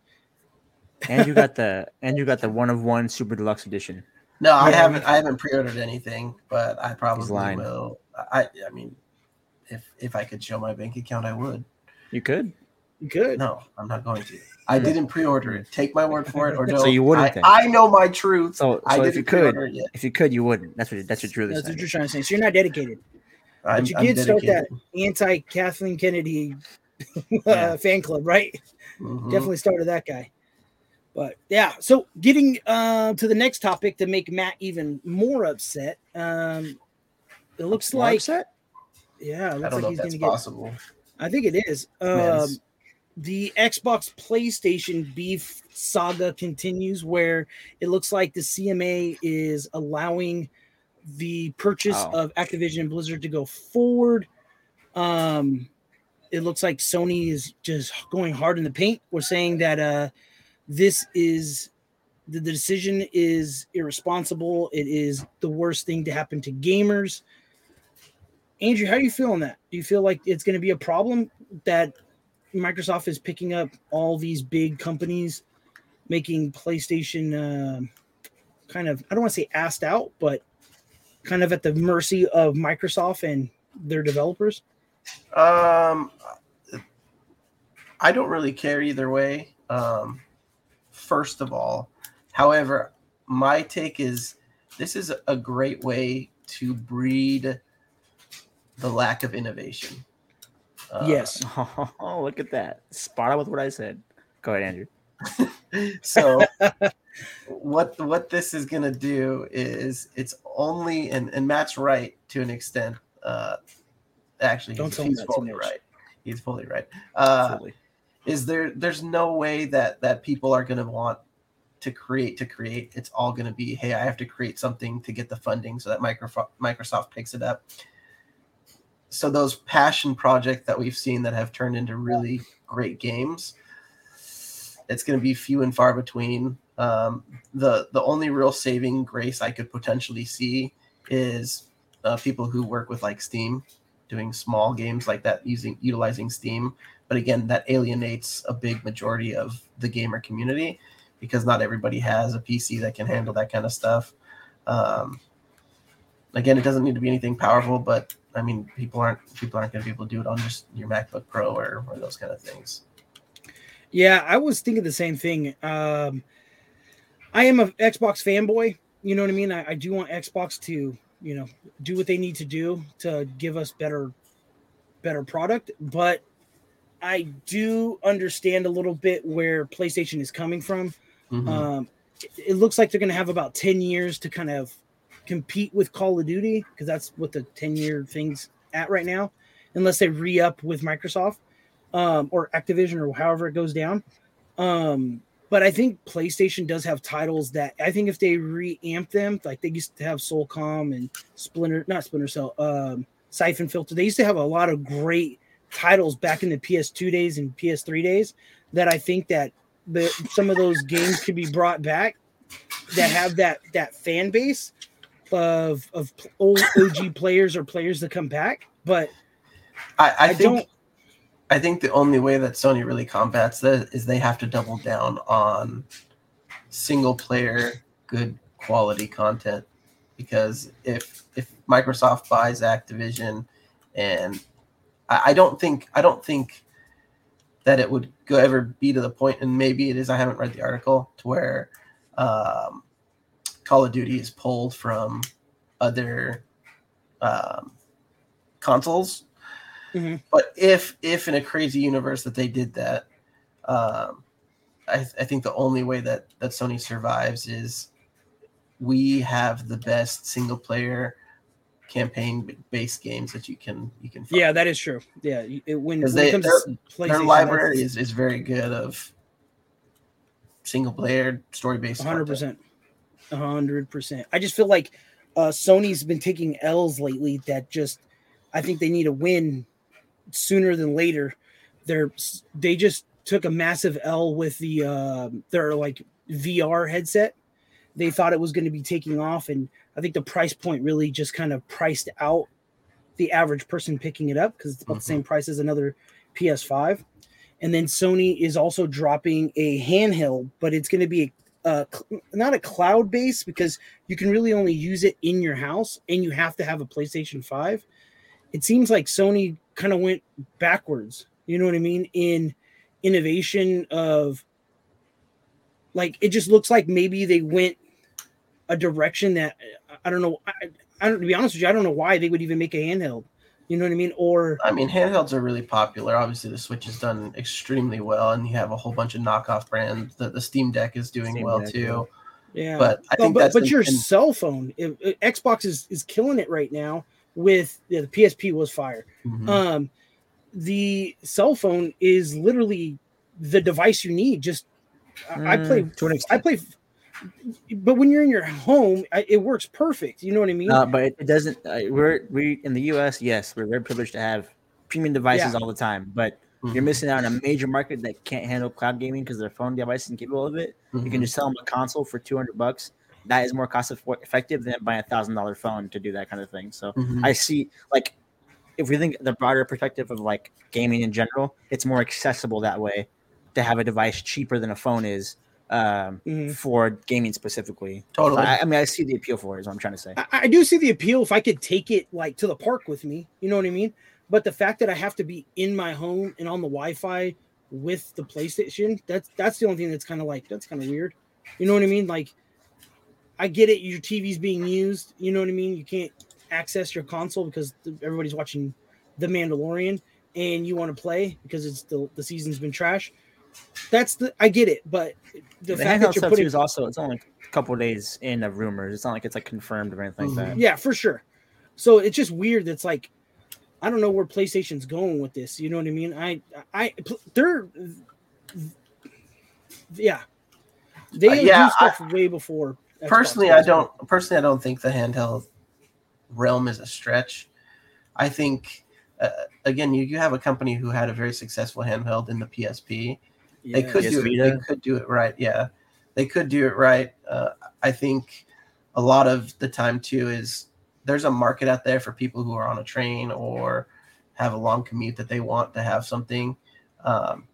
And you got the and you got the one of one super deluxe edition. No, I Yeah, haven't. I haven't pre-ordered anything, but I probably will. I. I mean, if if I could show my bank account, I would. You could. Good. No, I'm not going to. I didn't pre-order it. Take my word for it, or don't. So you wouldn't I, then? I know my truth. So, I didn't if you could, it yet. if you could, you wouldn't. That's what that's what you're really That's what saying. you're trying to say. So you're not dedicated. I'm, But you did start that anti Kathleen Kennedy uh, fan club, right? Mhm. Definitely started that guy. But yeah, so getting uh, to the next topic to make Matt even more upset. Um, it looks More like upset? yeah, it I don't like know he's if that's gonna get. possible. I think it is. Um, the Xbox PlayStation beef saga continues, where it looks like the CMA is allowing the purchase Oh. of Activision and Blizzard to go forward. Um, it looks like Sony is just going hard in the paint. We're saying that uh, this is the, the decision is irresponsible. It is the worst thing to happen to gamers. Andrew, how do you feel on that? Do you feel like it's going to be a problem that Microsoft is picking up all these big companies, making PlayStation uh, kind of I don't want to say asked out, but kind of at the mercy of Microsoft and their developers? Um, I don't really care either way. Um, first of all, however, my take is this is a great way to breed the lack of innovation. Uh, yes. Oh, look at that. Spot on with what I said. Go ahead, Andrew. so what what this is gonna do is it's only and, and Matt's right to an extent. Uh actually Don't he's, he's fully right. He's fully right. Uh is there there's no way that that people are gonna want to create to create. It's all gonna be, hey, I have to create something to get the funding so that Microsoft Microsoft picks it up. So those passion projects that we've seen that have turned into really great games it's going to be few and far between. Um, the the only real saving grace I could potentially see is uh, people who work with like Steam, doing small games like that using utilizing Steam. But again, that alienates a big majority of the gamer community because not everybody has a PC that can handle that kind of stuff. Um, again, it doesn't need to be anything powerful, but I mean, people aren't people aren't going to be able to do it on just your MacBook Pro or, or those kind of things. Yeah, I was thinking the same thing. Um, I am an Xbox fanboy. You know what I mean? I, I do want Xbox to, you know, do what they need to do to give us better, better product. But I do understand a little bit where PlayStation is coming from. Mm-hmm. Um, it, it looks like they're going to have about ten years to kind of compete with Call of Duty because that's what the ten year thing's at right now, unless they re up with Microsoft um, or Activision or however it goes down. Um, but I think PlayStation does have titles that I think if they reamp them, like they used to have SOCOM and Splinter, not Splinter Cell, um, Syphon Filter. They used to have a lot of great titles back in the PS2 days and PS3 days that I think that the some of those games could be brought back that have that that fan base of of old OG players or players that come back. But I, I, I think, don't I think the only way that Sony really combats that is they have to double down on single player good quality content. Because if if Microsoft buys Activision and I, I don't think I don't think that it would go ever be to the point and maybe it is I haven't read the article to where um, Call of Duty is pulled from other um, consoles Mm-hmm. But if if in a crazy universe that they did that, um, I, th- I think the only way that that Sony survives is we have the best single player campaign based games that you can you can find. yeah that is true yeah it, when, when they, it comes their, their library is, is very good of single player story based 100% 100% i just feel like uh sony's been taking l's lately that just i think they need a win sooner than later. They're they just took a massive L with the uh, their like VR headset. They thought it was going to be taking off, and I think the price point really just kind of priced out the average person picking it up because it's about mm-hmm. the same price as another PS5. And then Sony is also dropping a handheld, but it's going to be a, not a cloud base because you can really only use it in your house and you have to have a PlayStation 5. It seems like Sony kind of went backwards. You know what I mean? In innovation of like it just looks like maybe they went a direction that I don't know. I, I don't to be honest with you, I don't know why they would even make a handheld. You know what I mean? Or I mean, handhelds are really popular. Obviously, the Switch has done extremely well, and you have a whole bunch of knockoff brands. The, the Steam Deck is doing Steam well Deck, too. Yeah, but I think but, but your in, cell phone, if, if Xbox is is killing it right now with yeah, the PSP was fire. Mm-hmm. Um, the cell phone is literally the device you need. Just mm, I play to an extent. I play, but when you're in your home, I, it works perfect. You know what I mean? Uh, but it doesn't. Uh, we're we in the U.S. Yes, we're very privileged to have premium devices yeah. all the time, but. Mm-hmm. You're missing out on a major market that can't handle cloud gaming because their phone device isn't capable of it. Mm-hmm. You can mm-hmm. just sell them a console for 200 bucks that is more cost effective than buying a thousand dollar phone to do that kind of thing. So mm-hmm. I see like if we think the broader perspective of like gaming in general, it's more accessible that way to have a device cheaper than a phone is um, Mhm. for gaming specifically. Totally. I, I mean, I see the appeal for it. Is what I'm trying to say. I, I do see the appeal if I could take it like to the park with me. You know what I mean? But the fact that I have to be in my home and on the Wi-Fi with the PlayStation, that's that's the only thing that's kind of like that's kind of weird. You know what I mean? Like, I get it. Your TV's being used. You know what I mean? You can't access your console because everybody's watching The Mandalorian, and you want to play because it's the the season's been trash. That's the I get it, but the, The, fact that you're putting is also it's only a couple of days in of rumors. It's not like it's like confirmed or anything like that. Yeah, for sure. So it's just weird. That's like, I don't know where PlayStation's going with this. You know what I mean? I, I, they're, yeah, they Uh, do yeah, stuff way before. Xbox personally, I don't. Personally, I don't think the handheld realm is a stretch. I think uh, again, you, you have a company who had a very successful handheld in the PSP. Yeah, They could PS do it. They could do it right. Yeah, they could do it right. Uh, I think a lot of the time too is there's a market out there for people who are on a train or have a long commute that they want to have something. Um,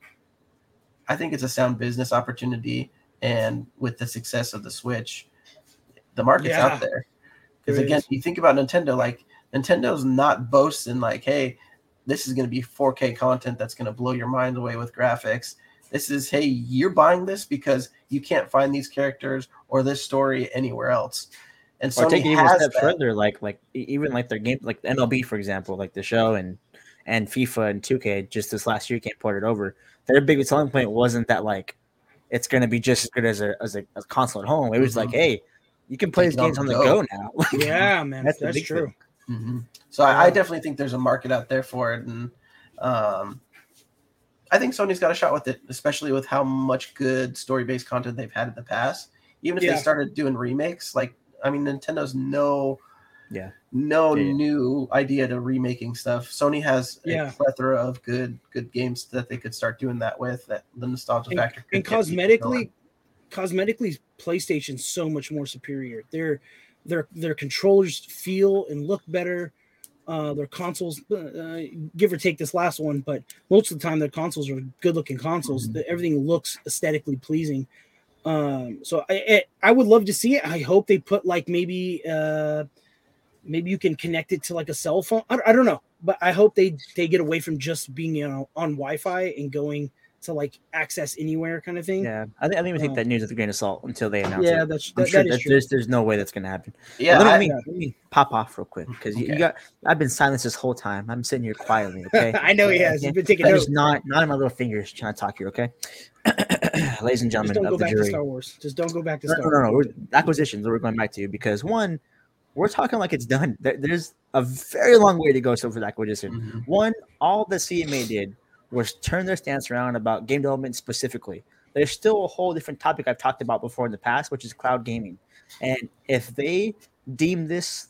I think it's a sound business opportunity, and with the success of the Switch, the market's Yeah, out there. Because again, is. you think about Nintendo, like Nintendo's not boasting like, "Hey, this is going to be 4K content that's going to blow your mind away with graphics." This is, "Hey, you're buying this because you can't find these characters or this story anywhere else." And so Sony take it even a step that. further, like like even like their game, like MLB for example, like the show and and FIFA and 2K just this last year can't port it over. Their biggest selling point wasn't that like it's going to be just as good as a as a, a console at home. It was like, Mhm. hey, you can play Take these games on the go. go now. Like, Yeah, man, That's that's, true. thing. hmm So I, I definitely think there's a market out there for it, and um, I think Sony's got a shot with it, especially with how much good story-based content they've had in the past. Even if Yeah. they started doing remakes, like I mean, Nintendo's no, Yeah. no Yeah. new idea to remaking stuff. Sony has Yeah. a plethora of good, good games that they could start doing that with. That the nostalgia And- factor could And cosmetically, going. Cosmetically, PlayStation's so much more superior. Their their their controllers feel and look better. Uh, their consoles, uh, give or take this last one, but most of the time their consoles are good looking consoles. Mhm. Everything looks aesthetically pleasing. Um, so I, I I would love to see it. I hope they put like maybe uh maybe you can connect it to like a cell phone. I, I don't know, but I hope they they get away from just being you know on Wi-Fi and going to like access anywhere kind of thing. yeah, I think I think we take Um, that news with a grain of salt until they announce Yeah, it. that's I'm that, sure that is that true. there's there's no way that's gonna happen. Yeah, let, me, I- let, me, let me pop off real quick because you, you got. I've been silent this whole time. I'm sitting here quietly. Okay, I know he has. Okay? He's been taking notes. is not not in my little fingers trying to talk here. Okay, ladies and Just gentlemen don't go of the back to. Star Wars. Just don't go back to No, Star no, no, no. Wars. We're, acquisitions that we're going back to because one, we're talking like it's done. There, there's a very long way to go still for the acquisition. Mhm. One, all the CMA did was turn their stance around about game development specifically. There's still a whole different topic I've talked about before in the past, which is cloud gaming. And if they deem this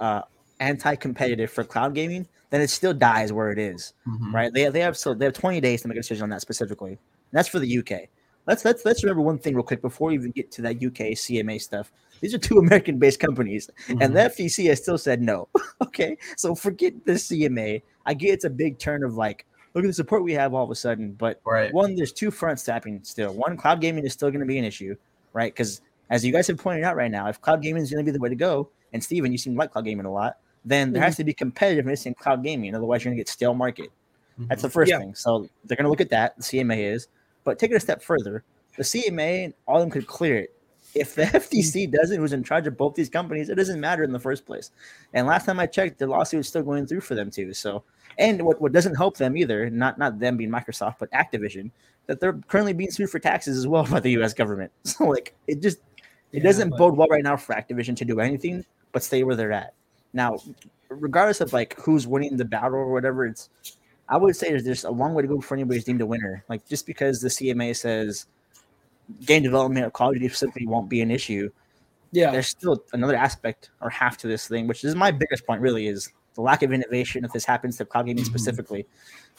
uh, anti-competitive for cloud gaming, then it still dies where it is Mhm. right? They, they have so they have 20 days to make a decision on that specifically. And that's for the UK. Let's let's let's remember one thing real quick before we even get to that UK CMA stuff. These are two American based companies, and Mhm. the FTC has still said no. okay, so forget the CMA. I get it's a big turn of like, look at the support we have all of a sudden, but right. one, there's two fronts tapping still. One, cloud gaming is still going to be an issue, right? Because as you guys have pointed out right now, if cloud gaming is going to be the way to go, and Steven, you seem to like cloud gaming a lot, then there has mm-hmm. to be competitiveness in cloud gaming. Otherwise, you're going to get stale market. Mm-hmm. That's the first Yeah. thing. So they're going to look at that. The CMA is, but take it a step further. The CMA, all of them could clear it. If the FTC doesn't, who's in charge of both these companies, it doesn't matter in the first place. And last time I checked, the lawsuit is still going through for them too. So, and what, what doesn't help them either, not not them being Microsoft, but Activision, that they're currently being sued for taxes as well by the U.S. government. So like it just it Yeah, doesn't but- bode well right now for Activision to do anything but stay where they're at. Now, regardless of like who's winning the battle or whatever, it's I would say there's just a long way to go before anybody's deemed a winner. Like just because the CMA says game development or Call of Duty specifically won't be an issue, Yeah, there's still another aspect or half to this thing, which is my biggest point. Really, is the lack of innovation if this happens to cloud gaming Mhm. specifically.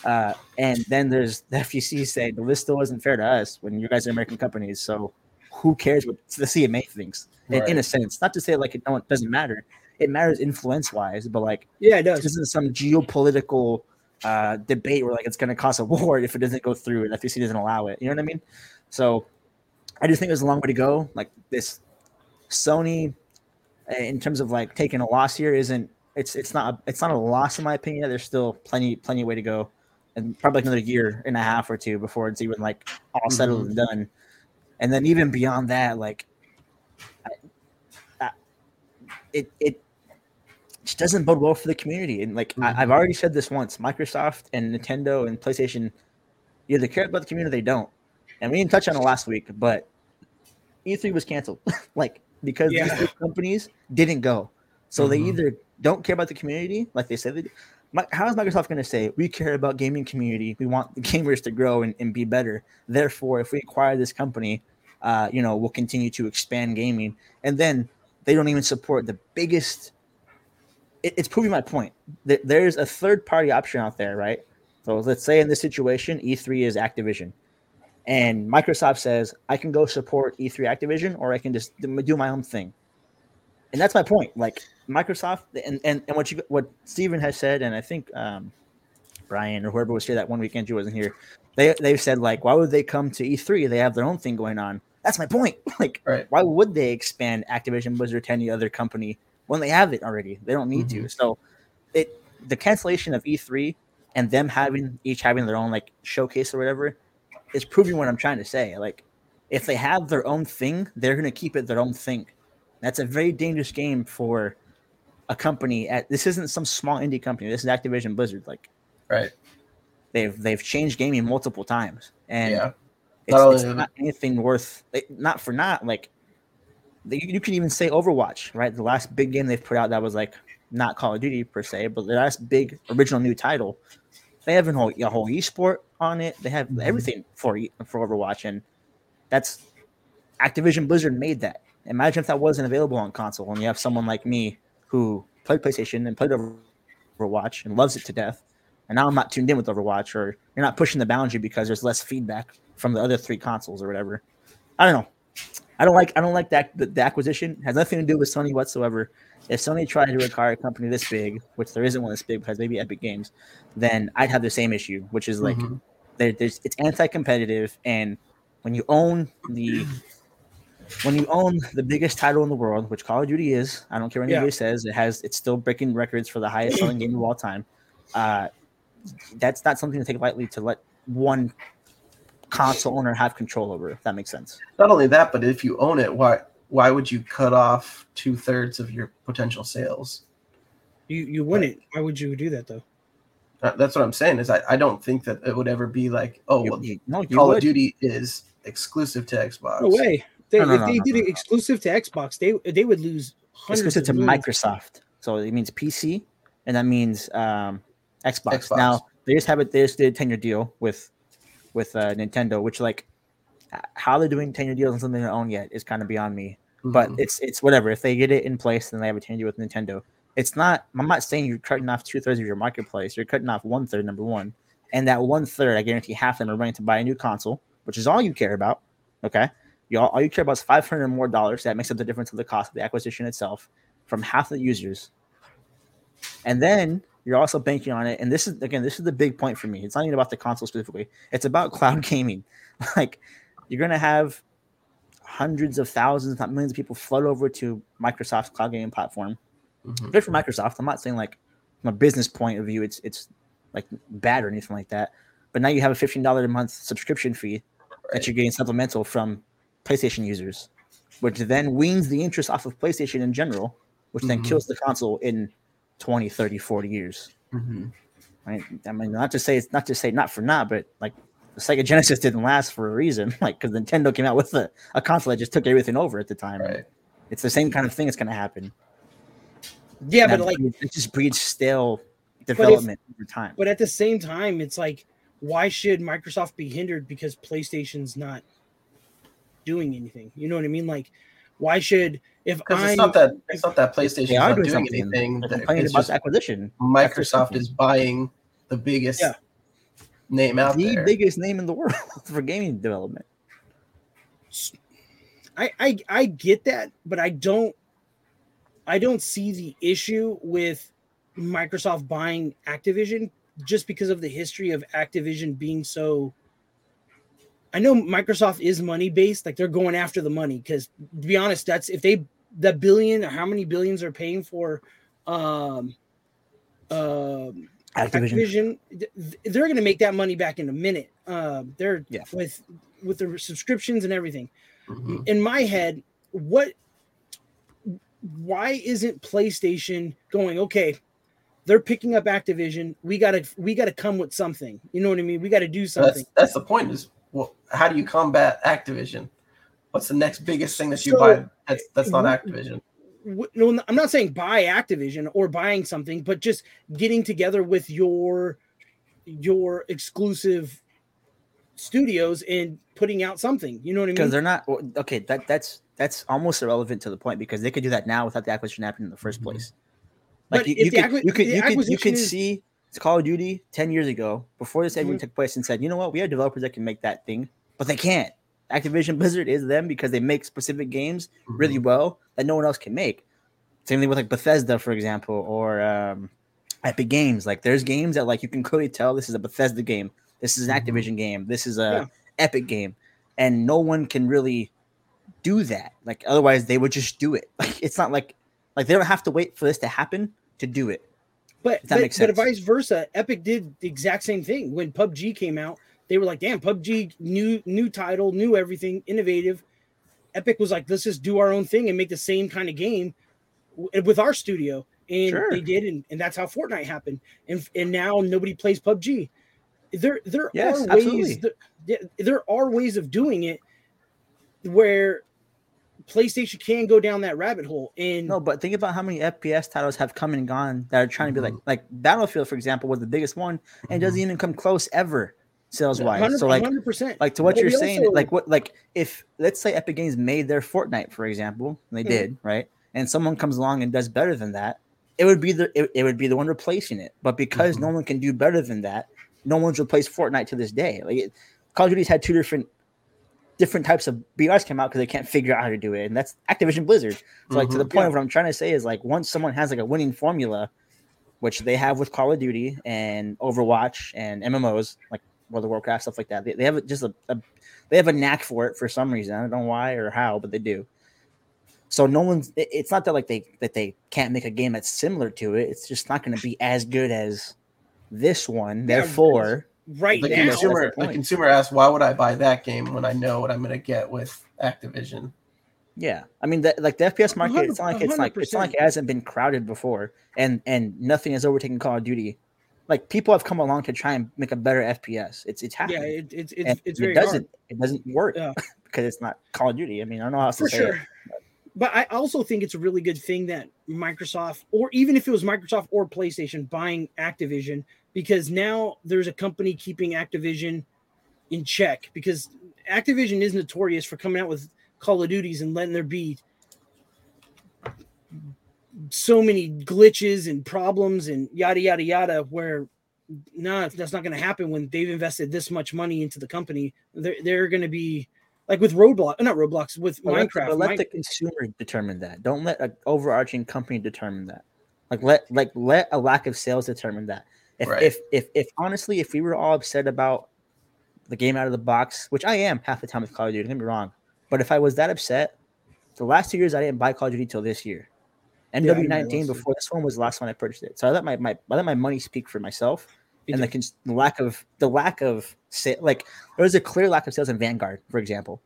Uh, and then there's the FTC saying, the list still isn't fair to us when you guys are American companies." So who cares what the CMA thinks? In, in a sense, not to say like it, no, it doesn't matter. it matters influence wise, but like Yeah, it does. this isn't some geopolitical uh, debate where like it's going to cause a war if it doesn't go through and FTC doesn't allow it. You know what I mean? So I just think there's a long way to go. Like this Sony, uh, in terms of like taking a loss here, isn't it's it's not it's not a loss in my opinion. There's still plenty plenty of way to go, and probably another year and a half or two before it's even like all settled and done. And then even beyond that, like I, I, it it just doesn't bode well for the community. And like I, I've already said this once, Microsoft and Nintendo and PlayStation either care about the community or they don't. And we didn't touch on it last week, but E3 was canceled. like because Yeah. these companies didn't go. So they Mhm. either don't care about the community, like they said they do. Mi- How is Microsoft going to say we care about gaming community? We want the gamers to grow and, and be better. Therefore, if we acquire this company, uh, you know, we'll continue to expand gaming. And then they don't even support the biggest. It, it's proving my point. There- There's a third party option out there, right? So let's say in this situation, E3 is Activision, and Microsoft says I can go support E3 Activision, or I can just do my own thing. And that's my point. Like Microsoft, and and, and what you what Steven has said, and I think um, Brian or whoever was here that one weekend you wasn't here. They they've said like, why would they come to E3? They have their own thing going on. That's my point. Like, Right. why would they expand Activision Blizzard to any other company when they have it already? They don't need to. So, it the cancellation of E3 and them having each having their own like showcase or whatever is proving what I'm trying to say. Like, if they have their own thing, they're gonna keep it their own thing. That's a very dangerous game for a company. At this isn't some small indie company. This is Activision Blizzard. Like Right. they've they've changed gaming multiple times, and yeah. it's, Not it's not anything worth not for not like you, you can even say Overwatch, right? The last big game they've put out that was like not Call of Duty per se, but the last big original new title. They have a whole, a whole esport on it. They have Mhm. everything for for Overwatch, and that's Activision Blizzard made that. Imagine if that wasn't available on console, and you have someone like me who played PlayStation and played Overwatch and loves it to death, and now I'm not tuned in with Overwatch, or you're not pushing the boundary because there's less feedback from the other three consoles or whatever. I don't know. I don't like I don't like that the, the acquisition It has nothing to do with Sony whatsoever. If Sony tried to acquire a company this big, which there isn't one this big because maybe Epic Games, then I'd have the same issue, which is like Mhm. there, there's it's anti-competitive, and when you own the when you own the biggest title in the world, which Call of Duty is, I don't care what Yeah. anybody says, it has it's still breaking records for the highest selling game of all time. Uh, that's not something to take lightly to let one console owner have control over. If that makes sense. Not only that, but if you own it, why why would you cut off two thirds of your potential sales? You you wouldn't. Why would you do that though? Uh, That's what I'm saying. Is I, I don't think that it would ever be like, oh, well, you- no, you Call would. of Duty is exclusive to Xbox. No way. They, No, no, if no, they no, did no, it no. exclusive to Xbox, they they would lose hundreds exclusive to millions. Microsoft. So it means PC, and that means um, Xbox. Xbox. Now they just have it. They just did a ten year deal with with uh, Nintendo, which like how they're doing ten year deals on something they own yet is kind of beyond me. But Mhm. it's it's whatever. If they get it in place, then they have a ten year with Nintendo. It's not. I'm not saying you're cutting off two thirds of your marketplace. You're cutting off one third. Number one, and that one third, I guarantee half of them are going to buy a new console, which is all you care about. Okay, you all, all you care about is five hundred more dollars. That makes up the difference of the cost of the acquisition itself from half the users. And then you're also banking on it. And this is again, this is the big point for me. It's not even about the console specifically. It's about cloud gaming. Like you're gonna have hundreds of thousands, not millions of people flood over to Microsoft's cloud gaming platform. Mhm. Good for Microsoft. I'm not saying like from a business point of view, it's it's like bad or anything like that. But now you have a fifteen dollar a month subscription fee that you're getting supplemental from PlayStation users, which then weans the interest off of PlayStation in general, which then Mhm. kills the console in 20, 30, 40 years. Mhm. Right? I mean, not to say it's not to say not for not, but like the Sega Genesis didn't last for a reason, like because Nintendo came out with a, a console that just took everything over at the time. Right. It's the same kind of thing that's going to happen. Yeah, That but like, it just breeds stale development over time. but at the same time, it's like, why should Microsoft be hindered because PlayStation's not doing anything? You know what I mean? Like, why should if I it's not that it's not that PlayStation are not doing doing anything. They're that- complaining It's about just acquisition. Microsoft is buying the biggest Yeah. name out the there. biggest name in the world for gaming development. I, I I get that, but I don't I don't see the issue with Microsoft buying Activision just because of the history of Activision being so. I know Microsoft is money based, like they're going after the money. Because to be honest, that's if they that billion or how many billions are paying for um, um Activision. Activision, they're going to make that money back in a minute. Um, they're Yeah. with with the subscriptions and everything. Mhm. In my head, what? Why isn't PlayStation going? Okay, they're picking up Activision. We gotta we gotta come with something. You know what I mean? We got to do something. That's that's the point. Is well, how do you combat Activision? What's the next biggest thing that you So- buy? That's that's not w- Activision. w- no, I'm not saying buy Activision or buying something, but just getting together with your your exclusive studios and putting out something. You know what I mean? because they're not okay. That that's that's almost irrelevant to the point because they could do that now without the acquisition happening in the first Mhm. place. But Like you, if you the could, acqui- you could, the you could, you could is- see it's Call of Duty ten years ago before this everything Mhm. took place and said, you know what, we have developers that can make that thing, but they can't. Activision Blizzard is them because they make specific games really Mm-hmm. well that no one else can make. Same thing with like Bethesda, for example, or um, Epic Games. Like there's games that like you can clearly tell this is a Bethesda game, this is an Mhm. Activision game, this is a Yeah. Epic game, and no one can really do that. Like otherwise, they would just do it. Like it's not like like they don't have to wait for this to happen to do it. But that but, makes but vice versa, Epic did the exact same thing when PUBG came out. They were like, "Damn, PUBG, new new title, new everything, innovative." Epic was like, "Let's just do our own thing and make the same kind of game eh, with our studio," and Sure. they did, and, and that's how Fortnite happened. And and now nobody plays PUBG. There there Yes, are ways. There- there are ways of doing it where PlayStation can go down that rabbit hole. And No, but think about how many FPS titles have come and gone that are trying to be like mhm. like Battlefield, for example, was the biggest one and doesn't mhm. even come close ever sales wise. So like 100%. like to what But you're saying, also- like what like if let's say Epic Games made their Fortnite, for example, and they Mhm. did, right? And someone comes along and does better than that, it would be the it, it would be the one replacing it. But because mm-hmm. no one can do better than that, no one's replaced Fortnite to this day. Like it, Call of Duty's had two different different types of BRs come out because they can't figure out how to do it, and that's Activision Blizzard. So like to the mm-hmm. point of what I'm trying to say is like once someone has like a winning formula, which they have with Call of Duty and Overwatch and MMOs like World of Warcraft stuff like that, they, they have just a, a they have a knack for it for some reason. I don't know why or how, but they do. So no one's. It's not that like they that they can't make a game that's similar to it. It's just not going to be as good as this one. Yeah, Therefore, right The now. consumer, the the consumer asks, "Why would I buy that game when I know what I'm going to get with Activision?" Yeah, I mean, the, like the FPS market, it's not like it's like it's not like it hasn't been crowded before, and and nothing has overtaken Call of Duty. Like people have come along to try and make a better FPS. It's it's happening. Yeah, it, it's it's and it's it doesn't hard it doesn't work Yeah. because it's not Call of Duty. I mean, I don't know how else for to say sure. it. But I also think it's a really good thing that Microsoft, or even if it was Microsoft or PlayStation buying Activision, because now there's a company keeping Activision in check. Because Activision is notorious for coming out with Call of Duties and letting there be so many glitches and problems and yada yada yada. Where no, that's not going to happen when they've invested this much money into the company. They're they're going to be like with Roblox, not Roblox, with But let, Minecraft. but let Min- the consumer determine that. Don't let an overarching company determine that. Like let like let a lack of sales determine that. If Right. if if if honestly, if we were all upset about the game out of the box, which I am half the time with Call of Duty, don't get me wrong. But if I was that upset, the last two years I didn't buy Call of Duty till this year. I didn't buy MW19 last year. before this one was the last one I purchased it. So I let my, my I let my money speak for myself. Me and the, cons- the lack of the lack of sa- like there was a clear lack of sales in Vanguard, for example.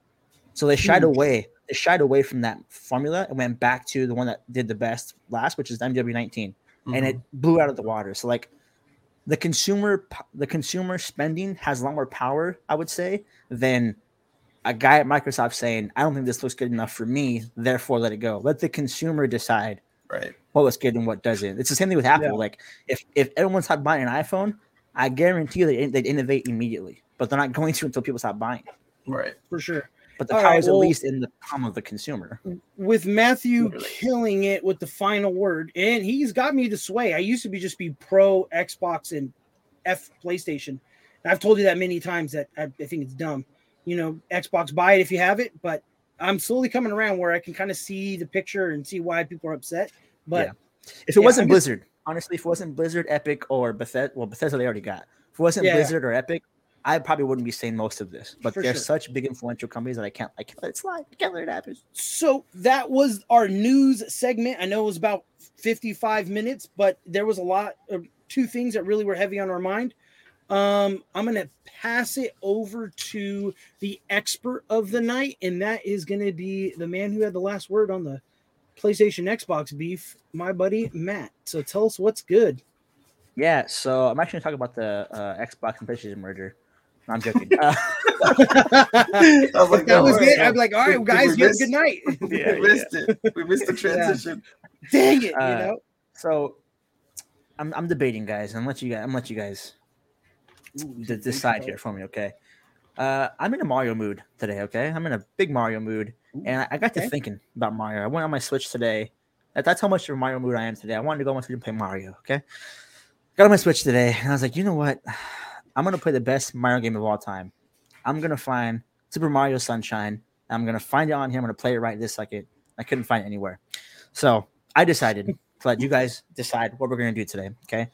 So they shied Huge. away. They shied away from that formula and went back to the one that did the best last, which is MW19, and it blew out of the water. So like the consumer the consumer spending has a lot more power, I would say, than a guy at Microsoft saying, "I don't think this looks good enough for me, therefore let it go." Let the consumer decide right. what looks good and what doesn't. It's the same thing with Apple. Yeah. Like if if everyone stopped buying an iPhone, I guarantee you they'd, they'd innovate immediately. But they're not going to until people stop buying. Right. for sure. But the All power right, is well- at least in the palm of the consumer. With Matthew Literally. killing it with the final word, and he's got me to sway. I used to be just be pro Xbox and F PlayStation. And I've told you that many times that I, I think it's dumb. You know, Xbox buy it if you have it, but I'm slowly coming around where I can kind of see the picture and see why people are upset. But Yeah. If it Yeah, wasn't I'm just- Blizzard, honestly, if it wasn't Blizzard, Epic, or Bethesda, well, Bethesda they already got. If it wasn't Yeah. Blizzard or Epic, I probably wouldn't be saying most of this. But For they're sure. such big influential companies that I can't, I can't let it slide. I can't let it happen. so that was our news segment. I know it was about 55 minutes, but there was a lot of two things that really were heavy on our mind. Um, I'm gonna pass it over to the expert of the night, and that is gonna be the man who had the last word on the PlayStation Xbox beef, my buddy Matt. So tell us what's good. Yeah. So I'm actually to talk about the uh, Xbox and PlayStation merger. No, I'm joking. Uh, I was like, If that was no, it, no. I'd be like, all right, Did- did guys, we you have a good night. Yeah, we missed it. We missed the transition. Dang it, Uh, you know. so I'm, I'm debating, guys. I'm let you guys. I'm let you guys d- decide here for me, okay? Uh, I'm in a Mario mood today, okay? I'm in a big Mario mood, and I, I got Okay. to thinking about Mario. I went on my Switch today. That, that's how much of a Mario mood I am today. I wanted to go on my Switch and play Mario, okay? Got on my Switch today, and I was like, you know what? I'm gonna play the best Mario game of all time. I'm gonna find Super Mario Sunshine. I'm gonna find it on here. I'm gonna play it right this second. I couldn't find it anywhere, so I decided to let you guys decide what we're gonna do today. Okay,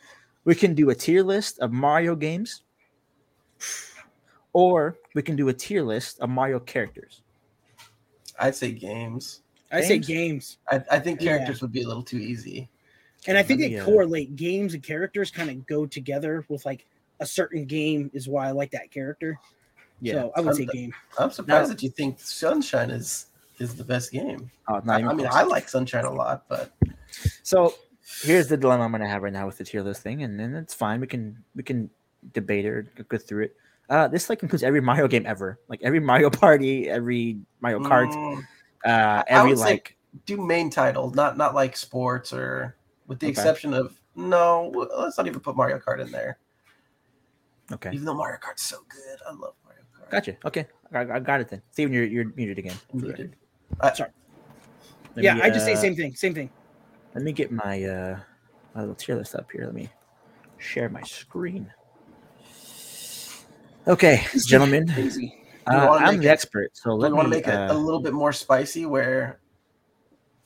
we can do a tier list of Mario games, or we can do a tier list of Mario characters. I'd say games. I say games? games. I, I think Yeah. characters would be a little too easy. And I think Let they me, uh, correlate games and characters kind of go together with like a certain game is why I like that character. So I would I'm say the- game. I'm surprised Now- that you think Sunshine is is the best game. Oh, not I, even I mean. I like Sunshine a lot, but So here's the dilemma I'm gonna have right now with the tier list thing, and then it's fine. We can we can debate it or go through it. Uh, this like includes every Mario game ever, like every Mario Party, every Mario Kart, mm, uh, I every would say- like. do main title, not not like sports or with the Okay. exception of no. Let's not even put Mario Kart in there, Okay, even though Mario Kart's so good. I love Mario Kart. gotcha. Okay, I, I got it then. Steven, you're you're muted again. Muted. Let yeah, me, I just say uh, same thing. Same thing. Let me get my uh my little tier list up here. Let me share my screen. Okay, gentlemen, Crazy. Uh, I'm the it- expert, so Do let we me. want to make it uh, a little bit more spicy where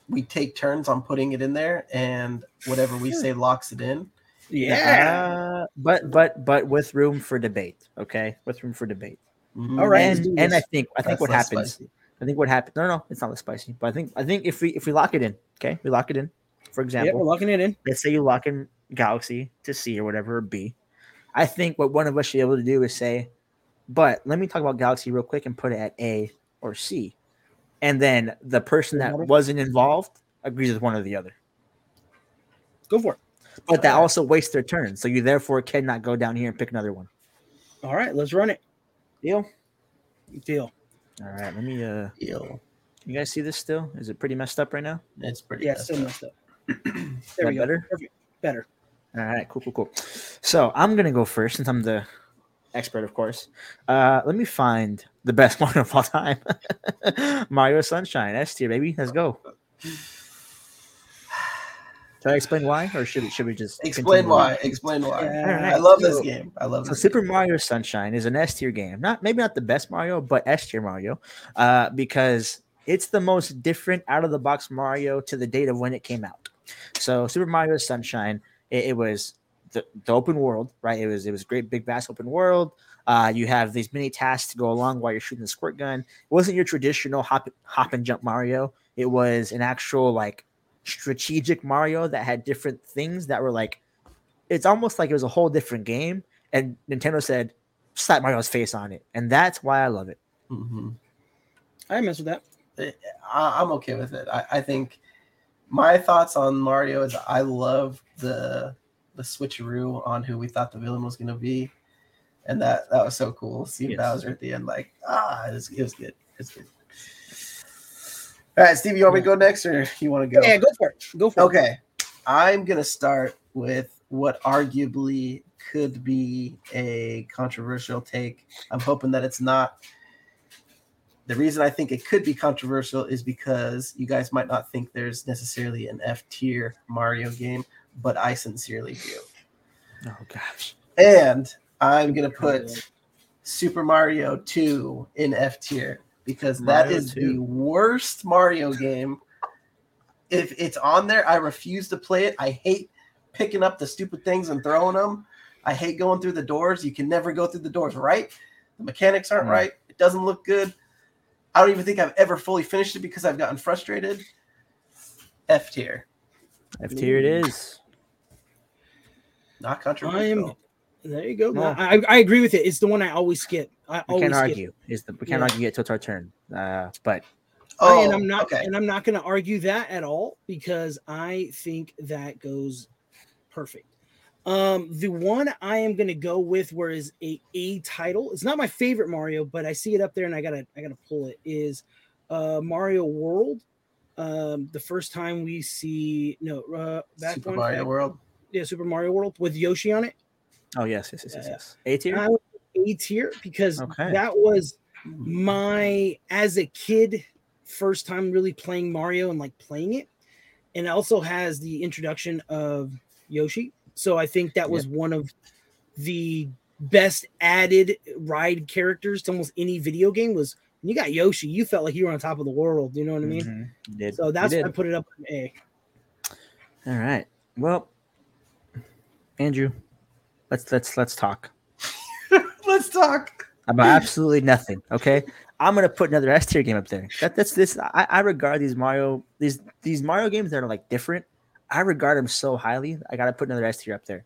we take turns on putting it in there and whatever we say locks it in? Yeah. Uh, but but but with room for debate. Okay, with room for debate. Mhm. All right, and and I think I think That's what happens. spicy. I think what happens. No, no, it's not less spicy. But I think I think if we if we lock it in, okay, we lock it in. For Yep, example, we're locking it in. let's say you lock in Galaxy to C or whatever or B. I think what one of us should be able to do is say, but let me talk about Galaxy real quick and put it at A or C, and then the person that wasn't involved agrees with one or the other. Go for it. But that also wastes their turn, so you therefore cannot go down here and pick another one. All right, let's run it. Deal. Deal. All right, let me. uh Deal. You guys see this still? Is it pretty messed up right now? It's pretty. Yeah, messed still up. messed up. There we go. better? Perfect. Better. All right, cool, cool, cool. So I'm gonna go first since I'm the expert, of course. Uh, let me find the best Mario of all time. Mario Sunshine, S tier, baby. Let's go. Should I explain why, or should we, should we just Explain continue? why. Explain why. Yeah. I love this So- game. I love So this. Super Mario Sunshine is an S tier game. Not maybe not the best Mario, but S tier Mario, uh, because it's the most different out of the box Mario to the date of when it came out. So Super Mario Sunshine, it, it was the, the open world, right? It was it was a great big vast open world. Uh, you have these mini tasks to go along while you're shooting the squirt gun. It wasn't your traditional hop hop and jump Mario. It was an actual like strategic Mario that had different things that were like it's almost like it was a whole different game. And Nintendo said, slap Mario's face on it. And that's why I love it. Mhm. I mess with that. I, I'm okay with it. I, I think my thoughts on Mario is I love the the switcheroo on who we thought the villain was going to be, and that that was so cool. Seeing Yes. Bowser at the end, like ah, it was, it was good. It's good. All right, Steve, you want me to go next, or you want to go? Yeah, go for it. Go for it. Okay, I'm gonna start with what arguably could be a controversial take. I'm hoping that it's not. The reason I think it could be controversial is because you guys might not think there's necessarily an F tier Mario game, but I sincerely do. Oh gosh. And I'm gonna put Super Mario 2 in F tier because that Mario is 2. the worst Mario game if it's on there, I refuse to play it. I hate picking up the stupid things and throwing them. I hate going through the doors. You can never go through the doors right. The mechanics aren't Mm. right. It doesn't look good. I don't even think I've ever fully finished it because I've gotten frustrated. F tier. F tier it is. Not controversial. There you go. No, I, I agree with it. It's the one I always skip. I We always can't skip. argue. Is the we can't Yeah. argue it till it's our turn. Uh, but Oh, and I'm not okay. and I'm not going to argue that at all because I think that goes perfect. Um, the one I am going to go with, where is a a title. It's not my favorite Mario, but I see it up there and I gotta I gotta pull it. Is uh Mario World. Um, the first time we see no uh back Super one, Mario back- World. yeah, Super Mario World with Yoshi on it. Oh yes, yes, yes, yes, yes. A tier. A tier because Okay. that was my as a kid first time really playing Mario and like playing it, and it also has the introduction of Yoshi. So I think that was one of the best added ride characters to almost any video game. Was when you got Yoshi, you felt like you were on top of the world. You know what I mean? Mhm. Did. So that's why. I put it up A. All right. Well, Andrew, let's let's let's talk Let's talk. about absolutely nothing. Okay, I'm gonna put another S tier game up there. That, that's this. I, I regard these Mario these these Mario games that are like different. I regard them so highly. I gotta put another S tier up there.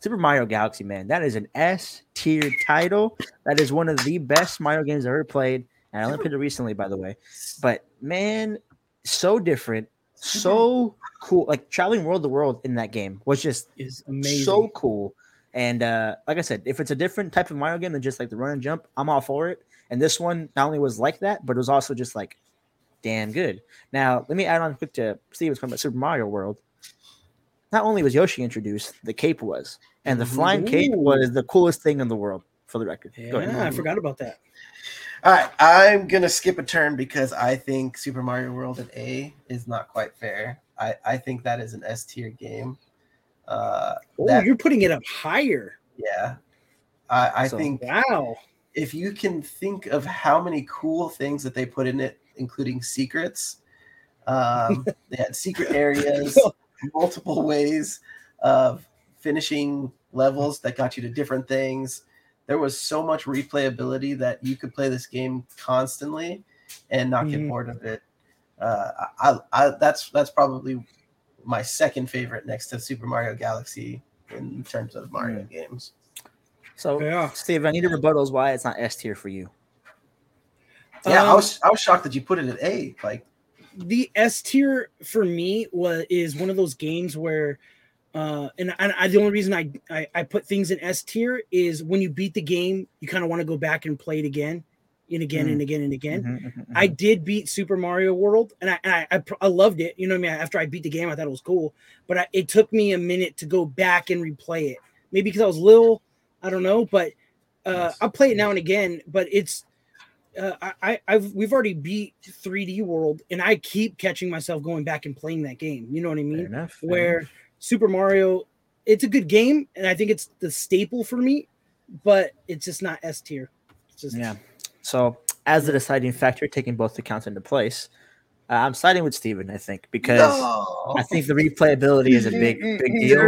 Super Mario Galaxy, man, that is an S tier title. That is one of the best Mario games I've ever played, and I only played it recently, by the way. But man, so different, so cool. Like traveling world to world in that game was just Is amazing. so cool. And uh, like I said, if it's a different type of Mario game than just like the run and jump, I'm all for it. And this one not only was like that, but it was also just like damn good. Now, let me add on quick to Steven's comment about Super Mario World. Not only was Yoshi introduced, the cape was, and the flying cape was the coolest thing in the world. For the record, Go yeah, ahead. I forgot about that. All right, I'm gonna skip a turn because I think Super Mario World at A is not quite fair. I, I think that is an S tier game. Uh, Oh, that- you're putting it up higher. yeah, I, I So- think Wow. if you can think of how many cool things that they put in it, including secrets, um, they had secret areas, multiple ways of finishing levels that got you to different things. There was so much replayability that you could play this game constantly and not get Mhm. bored of it. Uh, I, I, that's that's probably my second favorite next to Super Mario Galaxy in terms of Mario games. So, Yeah. Steve, I need a rebuttals why it's not S tier for you. Yeah, I Um, was I was shocked that you put it at A. Like, the S tier for me was is one of those games where uh and, and I, the only reason I, I I put things in S tier is when you beat the game, you kind of want to go back and play it again and again Mm. and again and again. Mhm, mhm, mhm. I did beat Super Mario World, and I, and I I I loved it. You know what I mean? After I beat the game, I thought it was cool, but I, it took me a minute to go back and replay it. Maybe because I was little, I don't know. But uh. I'll play it now and again. But it's uh, I, I I've we've already beat 3D World, and I keep catching myself going back and playing that game. You know what I Fair mean? enough. Where Super Mario, it's a good game, and I think it's the staple for me, but it's just not S tier. It's just Yeah. So, as the deciding factor, taking both accounts into place, uh, I'm siding with Steven, I think, because no, I think the replayability is a big, big deal.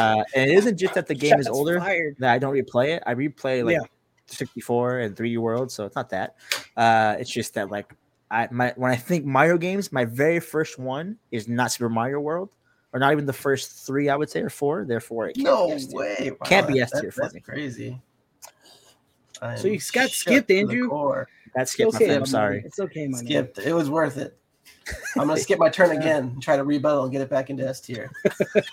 Uh, and it isn't just that the game is older fired. that I don't replay it. I replay like Yeah. 64 and 3D World, so it's not that. Uh, it's just that like I my when I think Mario games, my very first one is not Super Mario World, or not even the first three. I would say or four. Therefore, it can't no be S tier. way. Wow, Can't be that- S tier that- for That's me. crazy. I So you got skipped, Andrew? core. That's skipped. okay, I'm sorry. It's okay, my man. Skipped. It was worth it. I'm gonna skip my turn again and try to rebuttal and get it back into S tier.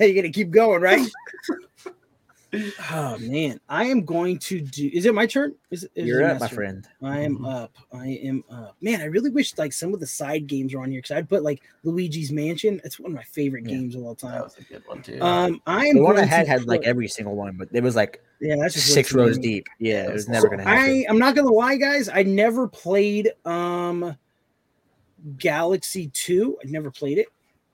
You're gonna keep going, right? oh man, I am going to do. Is it my turn? Is, it- is You're it up, my turn? friend. I am Mhm. up. I am up. Man, I really wish like some of the side games were on here because I'd put like Luigi's Mansion. It's one of my favorite Yeah. games of all time. That time. was a good one too. Um, I am The one I going had to had like every single one, but it was like yeah, that's just six rows many. deep. Yeah, it was so never gonna happen. I I'm not gonna lie, guys. I never played um Galaxy 2. I never played it.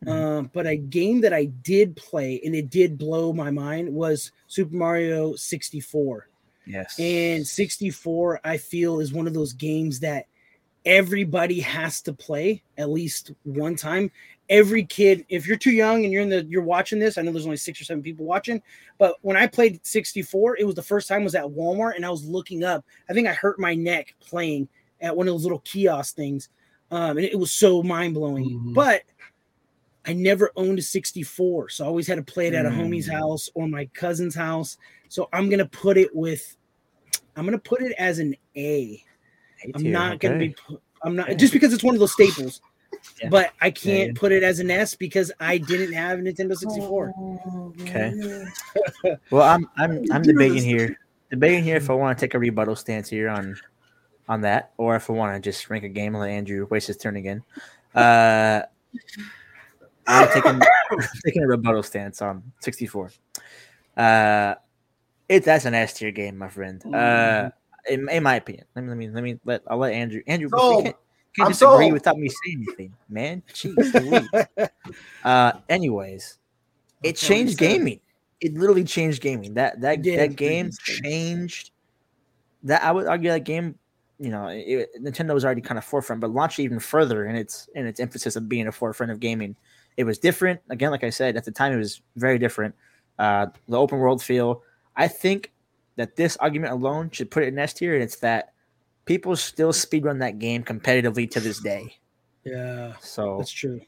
Mhm. Um, but a game that I did play and it did blow my mind was Super Mario 64. yes. And 64, I feel, is one of those games that everybody has to play at least one time. Every kid, if you're too young and you're in the you're watching this, I know there's only six or seven people watching, but when I played 64, it was the first time I was at Walmart and I was looking up. I think I hurt my neck playing at one of those little kiosk things. Um, and it was so mind blowing. Mhm. But I never owned a 64, so I always had to play it at a homie's Mm. house or my cousin's house. So I'm gonna put it with, I'm gonna put it as an A. A I'm tier, not gonna be. I'm not just because it's one of those staples. Yeah. But I can't yeah. put it as an S because I didn't have a Nintendo 64. Okay. Well, I'm I'm I'm debating here, debating here if I want to take a rebuttal stance here on on that, or if I want to just rank a game and let Andrew waste his turn again. Uh, I'm taking taking a rebuttal stance on 64. Uh, it that's an S tier game, my friend. Uh, in, in my opinion, let me let me let me let I'll let Andrew Andrew. You Sold. can't, can't I'm disagree sold. without me saying anything, man. Jeez, uh, anyways, it That's changed gaming. It literally changed gaming. That that Yeah, that game changed. That I would argue that game, you know, it, Nintendo was already kind of forefront, but launched even further in its in its emphasis of being a forefront of gaming. It was different. Again, like I said, at the time, it was very different. Uh, the open world feel. I think that this argument alone should put it in S tier, and it's that people still speedrun that game competitively to this day. Yeah, So, that's true.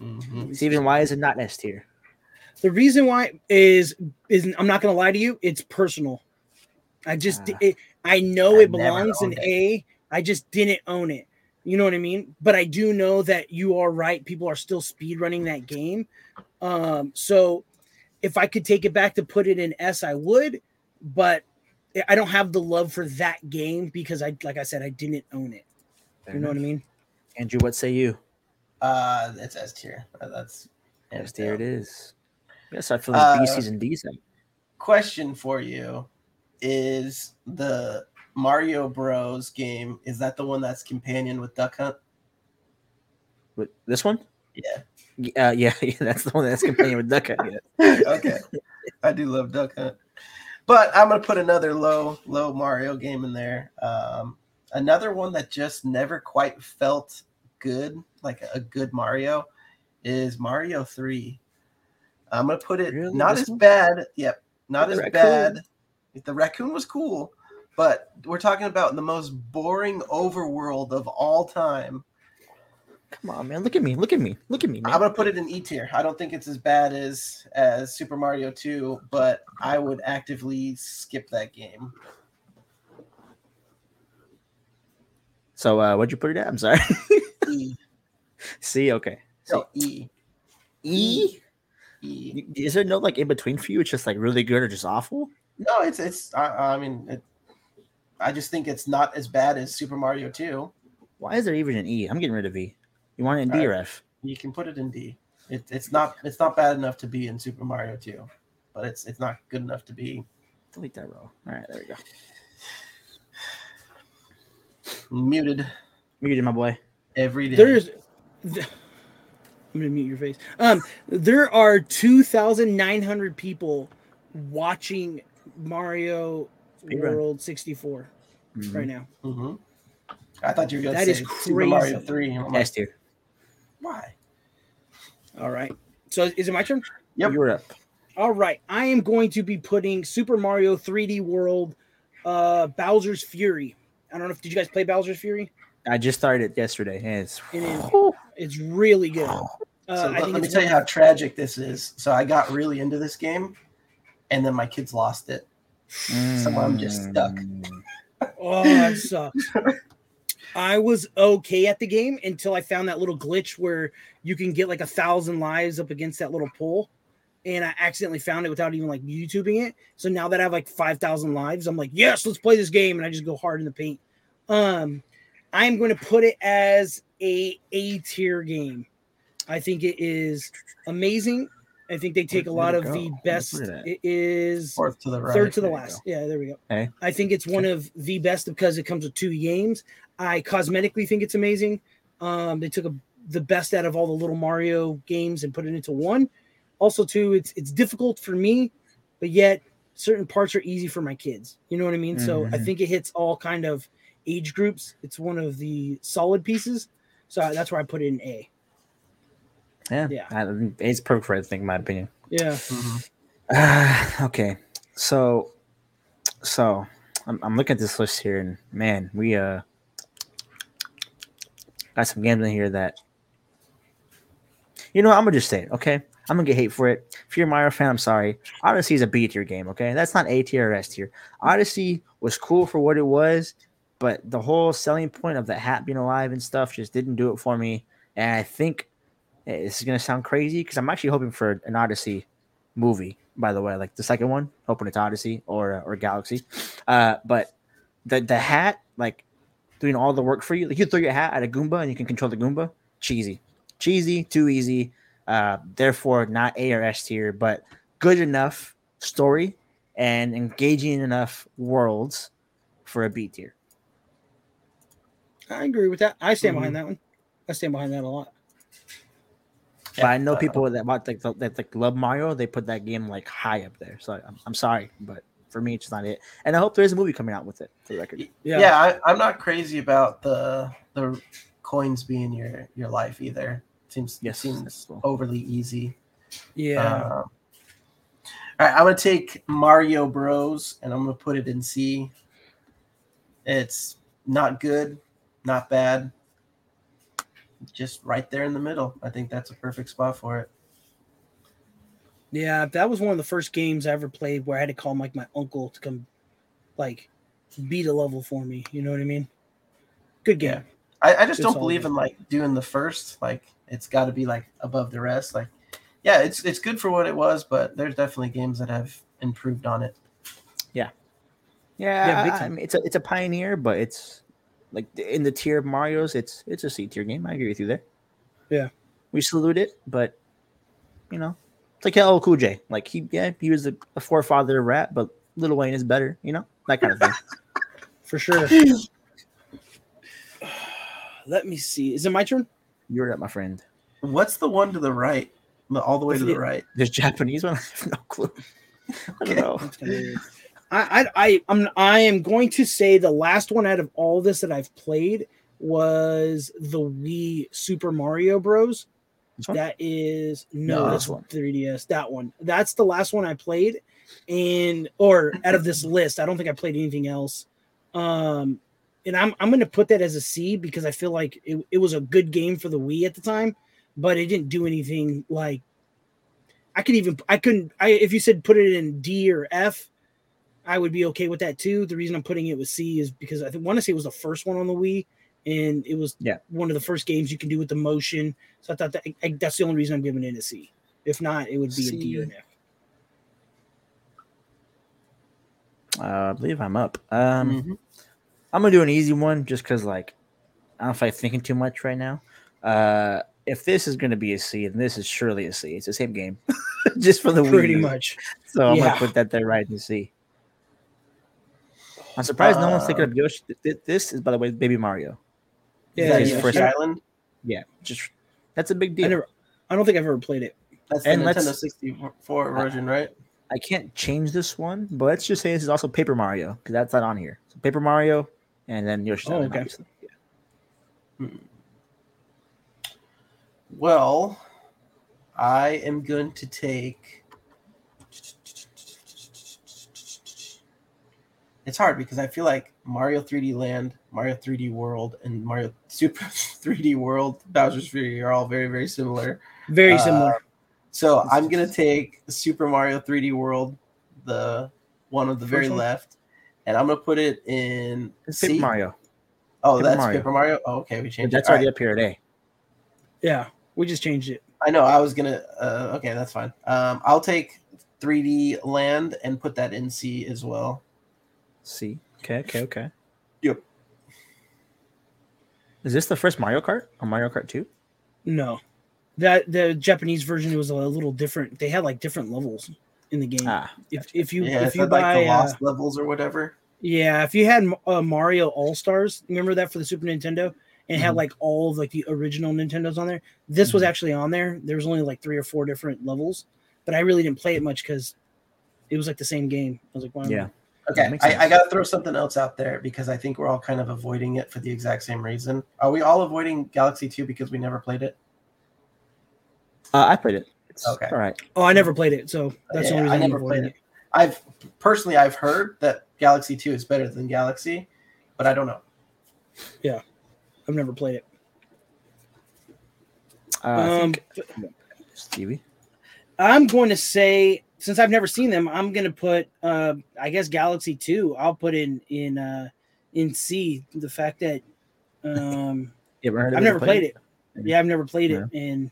Mhm. Steven, why is it not S tier? The reason why is is I'm not gonna lie to you, it's personal. I just Ah. it, I know I it belongs in it. A. I just didn't own it. You know what I mean? But I do know that you are right. People are still speed running that game. Um, so if I could take it back to put it in S, I would, but I don't have the love for that game because I like I said, I didn't own it. You know what I mean? Andrew, what say you? Uh, it's S tier. Uh, That's Yes, hands there it Yes, I feel like Uh, B, C's, and D's. Question for you: Is the Mario Bros. game is that the one that's companion with Duck Hunt? With this one? Yeah. Uh, yeah, yeah, that's the one that's companion with Duck Hunt. Yeah. okay. I do love Duck Hunt. But I'm gonna put another low, low Mario game in there. Um, another one that just never quite felt good, like a good Mario, is Mario 3. I'm gonna put it Really? not This as one? bad. Yep, not as raccoon? bad. The raccoon was cool, but we're talking about the most boring overworld of all time. Come on, man. Look at me. Look at me. Look at me, man. I'm gonna put it in E tier. I don't think it's as bad as as Super Mario 2, but I would actively skip that game. So, uh, what'd you put it at? I'm sorry. E. C. Okay. No, E. E. E. Is there no like in between for you? It's just like really good or just awful. No, it's it's. I, I mean, it, I just think it's not as bad as Super Mario 2. Why is there even an E? I'm getting rid of E. You want it in D or F? You can put it in D. It, it's not it's not bad enough to be in Super Mario 2, but it's it's not good enough to be Delete that row. All right, there we go. muted Muted my boy. every day. There's th- I'm gonna mute your face. Um, there are two thousand nine hundred people watching Mario Speedrun. World 64 Mhm. right now. Mm-hmm. I thought you were going That to is say Super Mario crazy. 3. I'm like, S tier. Why? All right. So is it my turn? Yep. You're up. All right. I am going to be putting Super Mario 3D World, uh, Bowser's Fury. I don't know if did you guys play Bowser's Fury? I just started it yesterday. and it's It is. It's really good. Uh, So I let, think let me tell you how tragic this is. So I got really into this game, and then my kids lost it. So I'm just stuck. Oh, that sucks. I was okay at the game until I found that little glitch where you can get like a thousand lives up against that little pole. And I accidentally found it without even like YouTubing it. So now that I have like 5,000 lives, I'm like, yes, let's play this game. And I just go hard in the paint. Um, I'm going to put it as a A tier game. I think it is amazing. I think they take a Where- lot where'd of it the go? Where'd I best. put it at? It is Fourth to the right. third to the There last. Yeah, there we go. Okay. I think it's one of the best because it comes with two games. I cosmetically think it's amazing. Um, they took a, the best out of all the little Mario games and put it into one. Also, too, it's it's difficult for me, but yet certain parts are easy for my kids. You know what I mean? So I Mhm. think it hits all kind of age groups, it's one of the solid pieces. So that's where I put it in A. Yeah, Yeah. I, it's perfect for think, in my opinion. Yeah. Mhm. Uh, okay, so so I'm, I'm looking at this list here, and man, we uh got some games in here that you know. I'm gonna just say it, okay. I'm gonna get hate for it. If you're a Mario fan, I'm sorry. Odyssey is a B tier game, okay? That's not A tier or S tier. Odyssey was cool for what it was, but the whole selling point of the hat being alive and stuff just didn't do it for me. And I think eh, this is gonna sound crazy because I'm actually hoping for an Odyssey movie. By the way, like the second one, hoping it's Odyssey or or Galaxy. Uh, but the the hat, like doing all the work for you, like you throw your hat at a Goomba and you can control the Goomba. Cheesy, cheesy, too easy. Uh, therefore, not A or S tier, but good enough story and engaging enough worlds for a B tier. I agree with that. I stand Mhm. behind that one. I stand behind that a lot. but I know uh, people that like that like love Mario. They put that game like high up there. So I'm, I'm sorry, but for me, it's not it. And I hope there is a movie coming out with it. For the record, Yeah. Yeah, I, I'm not crazy about the the coins being your your life either. Seems Yes, seems cool. overly easy. Yeah. Um, all right, I'm gonna take Mario Bros. and I'm gonna put it in C. It's not good, not bad, just right there in the middle. I think that's a perfect spot for it. Yeah, that was one of the first games I ever played where I had to call like my uncle to come, like, beat a level for me. You know what I mean? Good game. Yeah. I, I just It's don't believe good. in like doing the first. Like it's got to be like above the rest. Like, yeah, it's it's good for what it was, but there's definitely games that have improved on it. yeah, Yeah, big I- I mean, it's a it's a pioneer, but it's like in the tier of Mario's. It's it's a C tier game. I agree with you there. Yeah. we salute it, but you know, it's like LL Cool J. Like he, yeah, he was a, a forefather of rap, but Lil Wayne is better. You know, that kind of thing. For sure. Let me see. Is it my turn? You're up, my friend. What's the one to the right? All the way to the right. There's Japanese one. I have no clue. I don't know. That's. I, I I I'm I am going to say the last one out of all this that I've played was the Wii Super Mario Bros. That is no, No, that's one. 3DS. That one. That's the last one I played, and or out of this list, I don't think I played anything else. Um, and I'm I'm gonna put that as a C because I feel like it, it was a good game for the Wii at the time, but it didn't do anything like. I could even I couldn't I if you said put it in D or F, I would be okay with that too. The reason I'm putting it with C is because I want to say it was the first one on the Wii, and it was Yeah. one of the first games you can do with the motion. So I thought that I, that's the only reason I'm giving it a C. If not, it would be a D or an F. Uh, I believe I'm up. Um, Mhm. I'm gonna do an easy one just because, like, I don't know if I'm thinking too much right now. Uh, if this is gonna be a C, then this is surely a C. It's the same game, just for the Wii Pretty U. much. So I'm Yeah. gonna put that there right in C. I'm surprised no one's thinking Uh, of Yoshi. Th- th- This is, by the way, Baby Mario. Is Yeah, that his yeah. First- Island? Yeah, just that's a big I deal. never. I don't think I've ever played it. That's the And Nintendo 64 version, right? I can't change this one, but let's just say this is also Paper Mario because that's not on here. So Paper Mario, and then Yoshi. Oh, Island, okay. obviously. Yeah. Hmm. Well, I am going to take. It's hard because I feel like Mario 3D Land, Mario 3D World, and Mario Super 3D World, Bowser's Fury are all very, very similar. Very Uh, similar. So I'm gonna take Super Mario 3D World, the one on the very First one? left, and I'm gonna put it in It's C. Paper Mario. Oh, Paper that's Mario. Paper Mario. Oh, okay, we changed. That's it. Already right. up here at A. Yeah, we just changed it. I know. I was gonna. Uh, okay, that's fine. Um, I'll take 3D Land and put that in C as well. C. Okay, okay, okay. Yep. Is this the first Mario Kart or Mario Kart 2? No, that the Japanese version was a little different. They had like different levels in the game. Ah, if if you Yeah, if it's you like buy the uh, lost levels or whatever. yeah, if you had uh, Mario All Stars, remember that for the Super Nintendo, and it had like all of like the original Nintendos on there. This was Mhm. actually on there. There was only like three or four different levels, but I really didn't play it much because it was like the same game. I was like, why am I- Yeah. Okay, I. I got to throw something else out there because I think we're all kind of avoiding it for the exact same reason. Are we all avoiding Galaxy 2 because we never played it? Uh, I played it. It's Okay. all right. Oh, I never played it, so that's the only I reason I'm never avoiding played it. I've personally I've heard that Galaxy 2 is better than Galaxy, but I don't know. Yeah. I've never played it. Uh, Um, think Stevie. I'm going to say since I've never seen them, I'm going to put uh, I guess Galaxy Two. I'll put in in uh, in C the fact that um, You ever heard of I've never played it. Yeah, I've never played it, and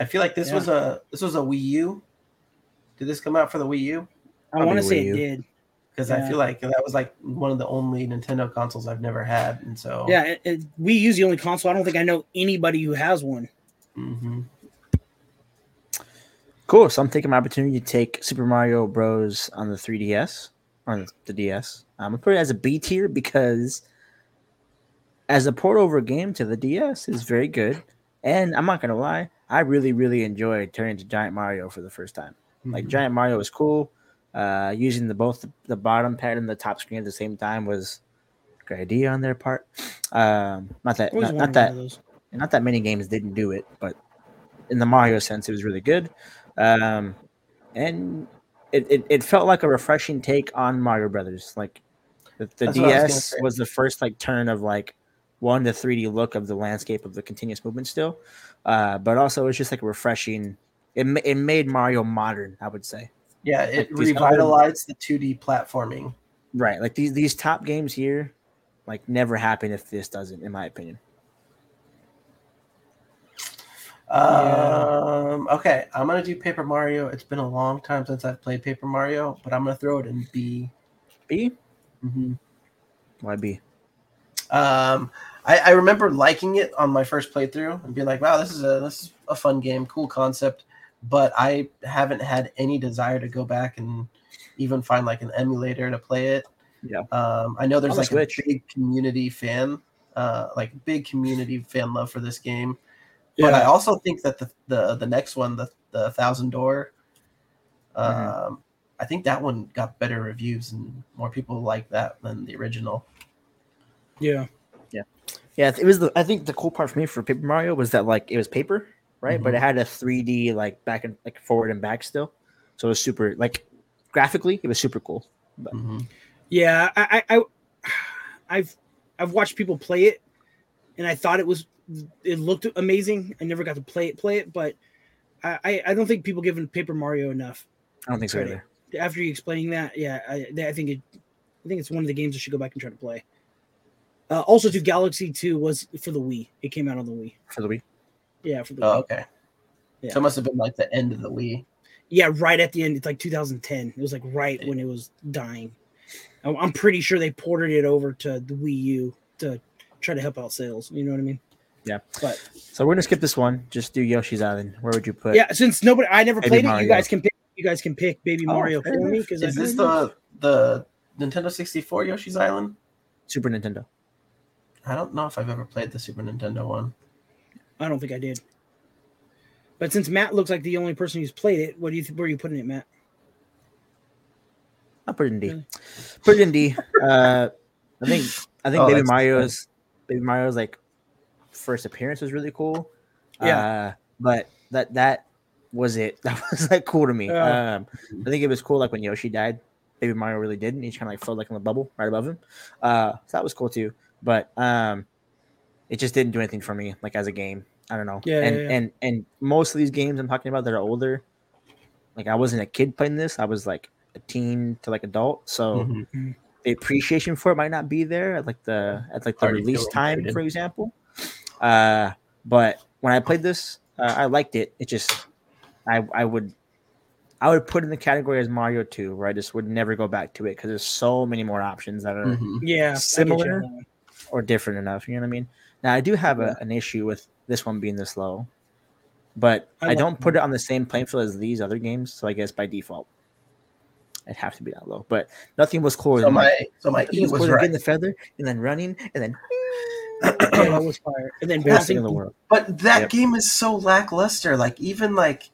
I feel like this Yeah. was a this was a Wii U. Did this come out for the Wii U? I want to say U. it did. Because I feel like that was like one of the only Nintendo consoles I've never had, and so Yeah, it, it, Wii U's the only console. I don't think I know anybody who has one. hmm Cool. So I'm taking my opportunity to take Super Mario Bros. on the 3DS on the DS. I'm gonna put it as a B tier because as a port over game to the DS is very good. And I'm not gonna lie, I really, really enjoyed turning to Giant Mario for the first time. Like Mm-hmm. Giant Mario was cool. Uh, using the both the bottom pad and the top screen at the same time was a great idea on their part. Um, not that not, not that not that many games didn't do it, but in the Mario sense, it was really good. Um, and it, it, it felt like a refreshing take on Mario Brothers. Like the, the I was DS was, the first like turn of like one to 3D look of the landscape of the continuous movement still, uh, but also it's just like a refreshing. It, it made Mario modern, I would say. yeah, it like revitalized the 2D platforming. Right, like these these top games here, like never happen if this doesn't, in my opinion. Um, okay, I'm gonna do Paper Mario. It's been a long time since I've played Paper Mario, but I'm gonna throw it in B. B, Mm-hmm. why B? Um, I, I remember liking it on my first playthrough and being like, "Wow, this is a this is a fun game, cool concept." But I haven't had any desire to go back and even find like an emulator to play it. Yeah. Um, I know there's On like Switch. a big community fan, uh, like big community fan love for this game. But I also think that the the, the next one, the the Thousand Door, um, Mhm. I think that one got better reviews and more people like that than the original. yeah, Yeah, Yeah. it was the. I think the cool part for me for Paper Mario was that like it was paper, right? But it had a 3D like back and like forward and back still, so it was super like graphically it was super cool. Mhm. yeah. I, I, I, I've, I've watched people play it, and I thought it was, it looked amazing. I never got to play it, play it, but I, I, I don't think people give Paper Mario enough. I don't think so either. After you explaining that, yeah, I, I think it, I think it's one of the games I should go back and try to play. Uh, also, to Galaxy Two was for the Wii. It came out on the Wii. for the Wii. Yeah, for the Oh, Wii. okay. Yeah. So it must have been like the end of the Wii. Yeah, right at the end. It's like 2010. It was like right when it was dying. I'm I'm pretty sure they ported it over to the Wii U to try to help out sales. You know what I mean? Yeah. But So we're gonna skip this one. Just do Yoshi's Island. Where would you put? yeah, since nobody, I never Baby played it. You guys can pick. You guys can pick Baby Oh, Mario for me enough. because Is this the the Nintendo 64 Yoshi's Island? Super Nintendo. I don't know if I've ever played the Super Nintendo one. I don't think I did. But since Matt looks like the only person who's played it, what do you th- where are you putting it, Matt? I'll put it in D. Really? Put it in D. Uh, I think I think Oh, Baby that's- Mario's Baby Mario's like first appearance was really cool. Yeah. Uh, but that that was it. That was like cool to me. Yeah. Um, I think it was cool like when Yoshi died. Baby Mario really didn't. He just kind of like felt like in the bubble right above him. Uh, so that was cool too. But um, it just didn't do anything for me like as a game. I don't know. Yeah, and yeah, yeah. and and most of these games I'm talking about that are older. Like I wasn't a kid playing this. I was like a teen to like adult. So Mhm. the appreciation for it might not be there at like the at like the Already release time, for example. Uh, but when I played this, uh, I liked it. It just, I I would, I would put it in the category as Mario Two, where I just would never go back to it because there's so many more options that are Mhm. Yeah, I get you Similar? on that one. or different enough. You know what I mean? Now I do have a, an issue with this one being this low, but I I, don't put it on the same playing field as these other games. So I guess by default, it'd have to be that low. But nothing was cooler So than my like, so my E was was cooler right. getting the feather and then running and then Yeah, that was fire. And then best thing in the world. But that Yep. game is so lackluster. Like even like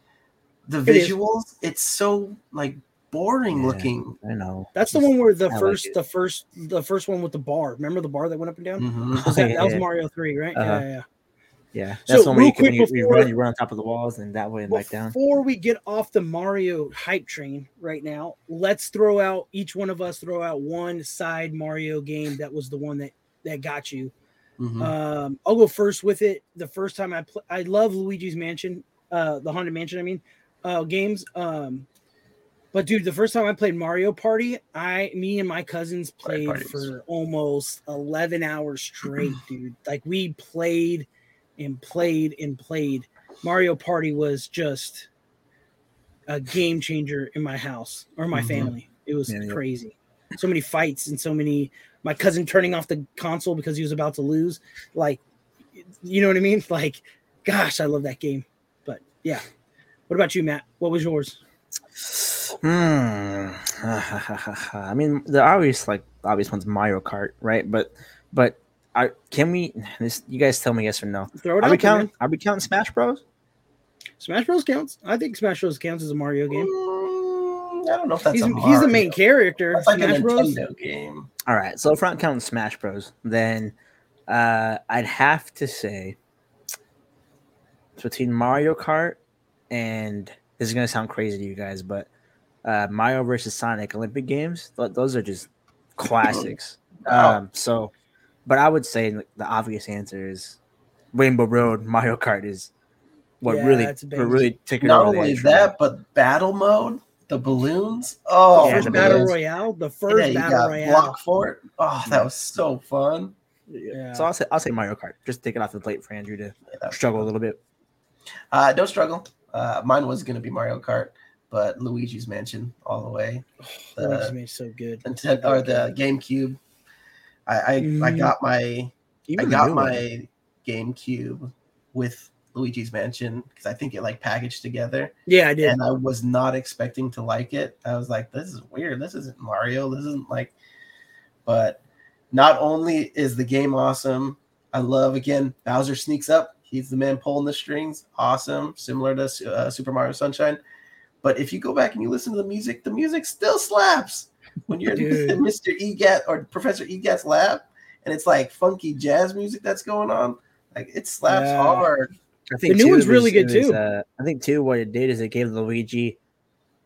the It is. visuals, it's so like boring Yeah. looking. I know. That's the one where the I first, it. the first, the first one with the bar. Remember the bar that went up and down? Mhm. Was that, that was Mario Three, right? Uh-huh. Yeah, yeah, yeah. Yeah, So, that's the one where real you, can, quick you, you run, you run on top of the walls and that way and back down. Before we get off the Mario hype train right now, let's throw out each one of us throw out one side Mario game that was the one that that got you. Mhm. Um, I'll go first with it. The first time I play, I love Luigi's Mansion, uh, the Haunted Mansion. I mean, uh, games. Um, but dude, the first time I played Mario Party, I, me and my cousins played Party for almost eleven hours straight, dude. Like we played and played and played. Mario Party was just a game changer in my house or my Mhm. family. It was Yeah, yeah. crazy. So many fights and so many. My cousin turning off the console because he was about to lose. Like, you know what I mean? Like, gosh, I love that game. But yeah. What about you, Matt? What was yours? Hmm. I mean, the obvious like obvious one's Mario Kart, right? But but I can we this you guys tell me yes or no. Throw it Are out we counting are we counting Smash Bros? Smash Bros counts. I think Smash Bros counts as a Mario game. I don't know if that's He's, a he's the main character. That's like Smash a Bros. Nintendo game. All right, so if we're not counting Smash Bros, then uh I'd have to say it's between Mario Kart and this is gonna sound crazy to you guys, but uh Mario versus Sonic Olympic Games, th- those are just classics. Wow. Um, so, but I would say the obvious answer is Rainbow Road. Mario Kart is what Yeah, really, that's a what really took Not over the only edge for that, but battle mode, the balloons. Oh, Yeah, first the battle balloons. royale. The yeah, first you battle got royale. block for it. Oh, that was so fun. Yeah. So I'll say I'll say Mario Kart. Just take it off the plate for Andrew to Yeah, that was struggle a little bit. Uh, don't struggle. Uh, mine was going to be Mario Kart, but Luigi's Mansion all the way. That The, makes me so good. Nintendo, or the GameCube. I I, I Mm. got my Even I got new one. my GameCube with Luigi's Mansion because I think it like packaged together, Yeah, I did. and I was not expecting to like it. I was like, "This is weird. This isn't Mario. This isn't like." But not only is the game awesome, I love again Bowser sneaks up. He's the man pulling the strings. Awesome, similar to uh, Super Mario Sunshine. But if you go back and you listen to the music, the music still slaps. When you're in Mr. Egat or Professor Egat's lab, and it's like funky jazz music that's going on, like it slaps Yeah. hard. I think the new one's it really good, was, too. Uh, I think too what it did is it gave Luigi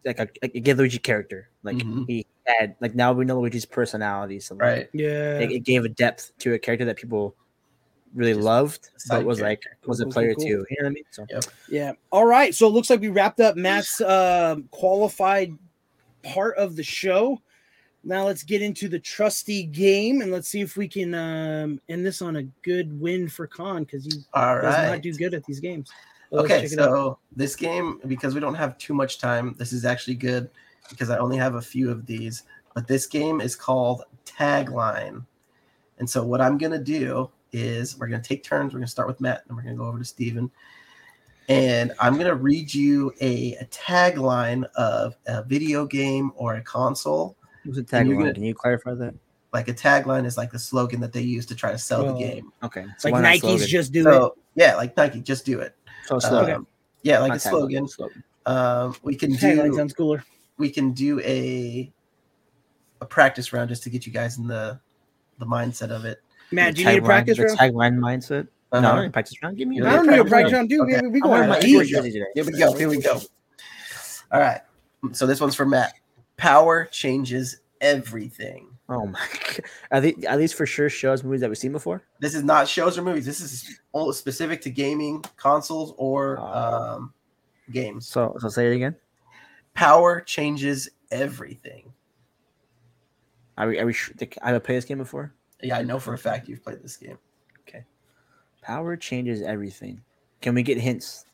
like a it gave Luigi character. Like Mhm. he had like now we know Luigi's personality. So like, Right. Yeah. it, it gave a depth to a character that people really Just loved, side but was like character. was a Cool, cool, player cool. too. You know what I mean? So Yeah. All right. So it looks like we wrapped up Matt's um, qualified part of the show. Now let's get into the trusty game and let's see if we can um, end this on a good win for Khan because he does not do good at these games. But Okay, check it out. so this game, because we don't have too much time, this is actually good because I only have a few of these. But this game is called Tagline. And so what I'm gonna do is we're gonna take turns. We're gonna start with Matt, and we're gonna go over to Steven. And I'm gonna read you a, a tagline of a video game or a console. What's the And tagline? gonna- Can you clarify that? Like a tagline is like the slogan that they use to try to sell Oh. the game. Okay, It's so like Nike's slogan? just do it. Yeah, like Nike, just do it. so a slogan. Um, yeah, like not a tagline, slogan. slogan. Um, we can Tagline do sounds cooler. we can do a a practice round just to get you guys in the the mindset of it. Matt, do you need a practice round? tagline mindset. No, I Uh-huh. don't need practice round. Give me. You I don't a need a practice practice round? round, dude. Okay. We, we go on my a Eagles easy. jersey Here we go. Here we go. All right. So this one's for Matt. Power changes everything. Oh my! God. Are, they, are these for sure shows movies that we've seen before? This is not shows or movies. This is all specific to gaming consoles or Oh. um, games. So so say it again. Power changes everything. Are we? Are we? Sure, I have played this game before. Yeah, I know for a fact you've played this game. Okay. Power changes everything. Can we get hints?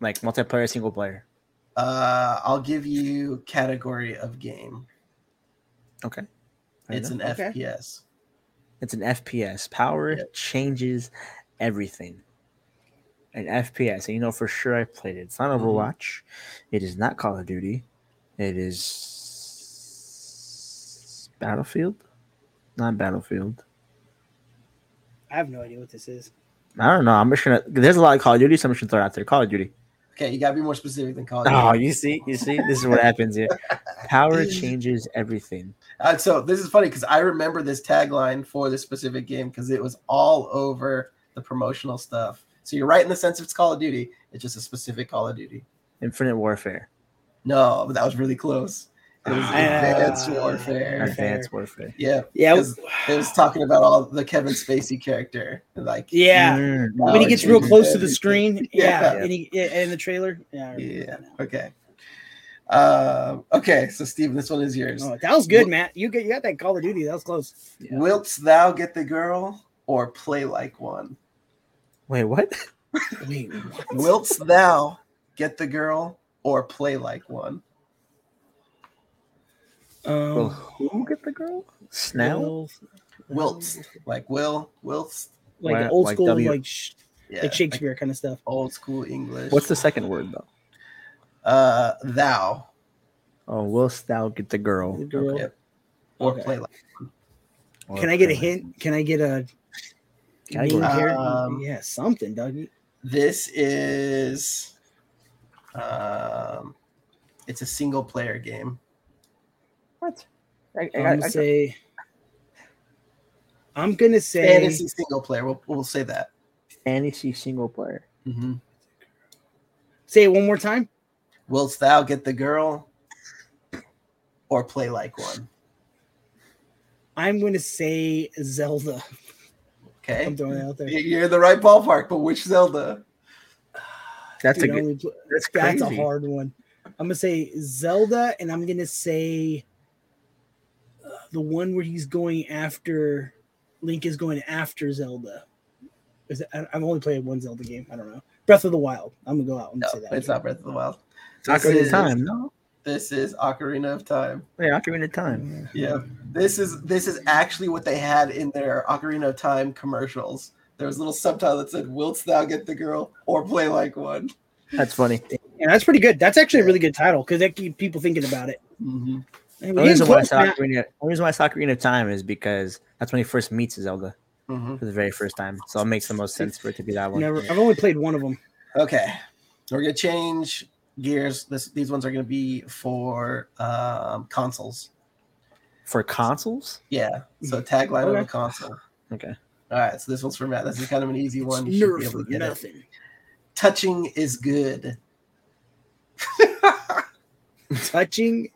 Like multiplayer, single player. Uh, I'll give you category of game. Okay. It's an Okay. FPS. It's an FPS. Power Yep. changes everything. An FPS, and you know for sure I played it. It's not Mhm. Overwatch. It is not Call of Duty. It is Battlefield. Not Battlefield. I have no idea what this is. I don't know. I'm just gonna. There's a lot of Call of Duty, so I'm just gonna throw it out there. Call of Duty. Okay, you gotta be more specific than Call of Duty. Oh, you see, you see, this is what happens here. Power changes everything. Uh, so this is funny because I remember this tagline for this specific game because it was all over the promotional stuff. So you're right in the sense it's Call of Duty. It's just a specific Call of Duty. Infinite Warfare, No, but that was really close. It was Ah. Advanced Uh, Warfare. Advanced Warfare. Yeah, Yeah, because it was talking about all the Kevin Spacey character. Like, yeah. Mm, when he gets real Jesus. close to the screen, yeah, Yeah. and he, yeah, in the trailer, yeah, yeah, okay. Um, okay, so Steven, this one is yours. Oh, that was good, Matt. You got you got that Call of Duty. That was close. Yeah. Wilt thou get the girl or play like one? Wait, what? Wait, what? Wilt thou get the girl or play like one? Will Um, who get the girl? Snell? Wilt, like Will, Wilt, like Why- old like school, W- like sh- yeah, like Shakespeare kind of stuff. old school English. What's the second word though? uh thou Oh, willst thou get the girl? The girl. Yep. or Okay. play like? Or Can I get a hint? Can I get a Category. name here? Um, yeah, something, Dougie. This is, um, it's a single player game. What? I, I, I'm gonna I, say. I'm gonna say. Fantasy single player. We'll we'll say that. fantasy single player. Mm-hmm. Say it one more time. Wilt thou get the girl or play like one? I'm gonna say Zelda. Okay, I'm throwing it out there. you're in the right ballpark, but which Zelda? That's Dude, a I good. only That's That's a hard one. I'm gonna say Zelda, and I'm gonna say the one where he's going after Link is going after Zelda. Is it, I- I've only played one Zelda game. I don't know. Breath of the Wild. I'm gonna go out and No, say that. it's not Breath of the Wild. Ocarina This of is- Time. No, This is Ocarina of Time. yeah, Ocarina of Time. Yeah, this is this is actually what they had in their Ocarina of Time commercials. There was a little subtitle that said, "Wilt thou get the girl or play like one?" That's funny. And that's pretty good. That's actually a really good title because that keep people thinking about it. Mm-hmm. Hey, The reason why I close, saw Matt. Ocarina, only reason why I Ocarina of Time is because that's when he first meets Zelda Mm-hmm. for the very first time. So it makes the most sense for it to be that one. Never. I've only played one of them. Okay, we're gonna change gears. This these ones are gonna be for um, consoles. For consoles? Yeah, so tagline of a console. Okay. All right, so this one's for Matt. This is kind of an easy one. You should be able to get it. nothing. Touching is good. Touching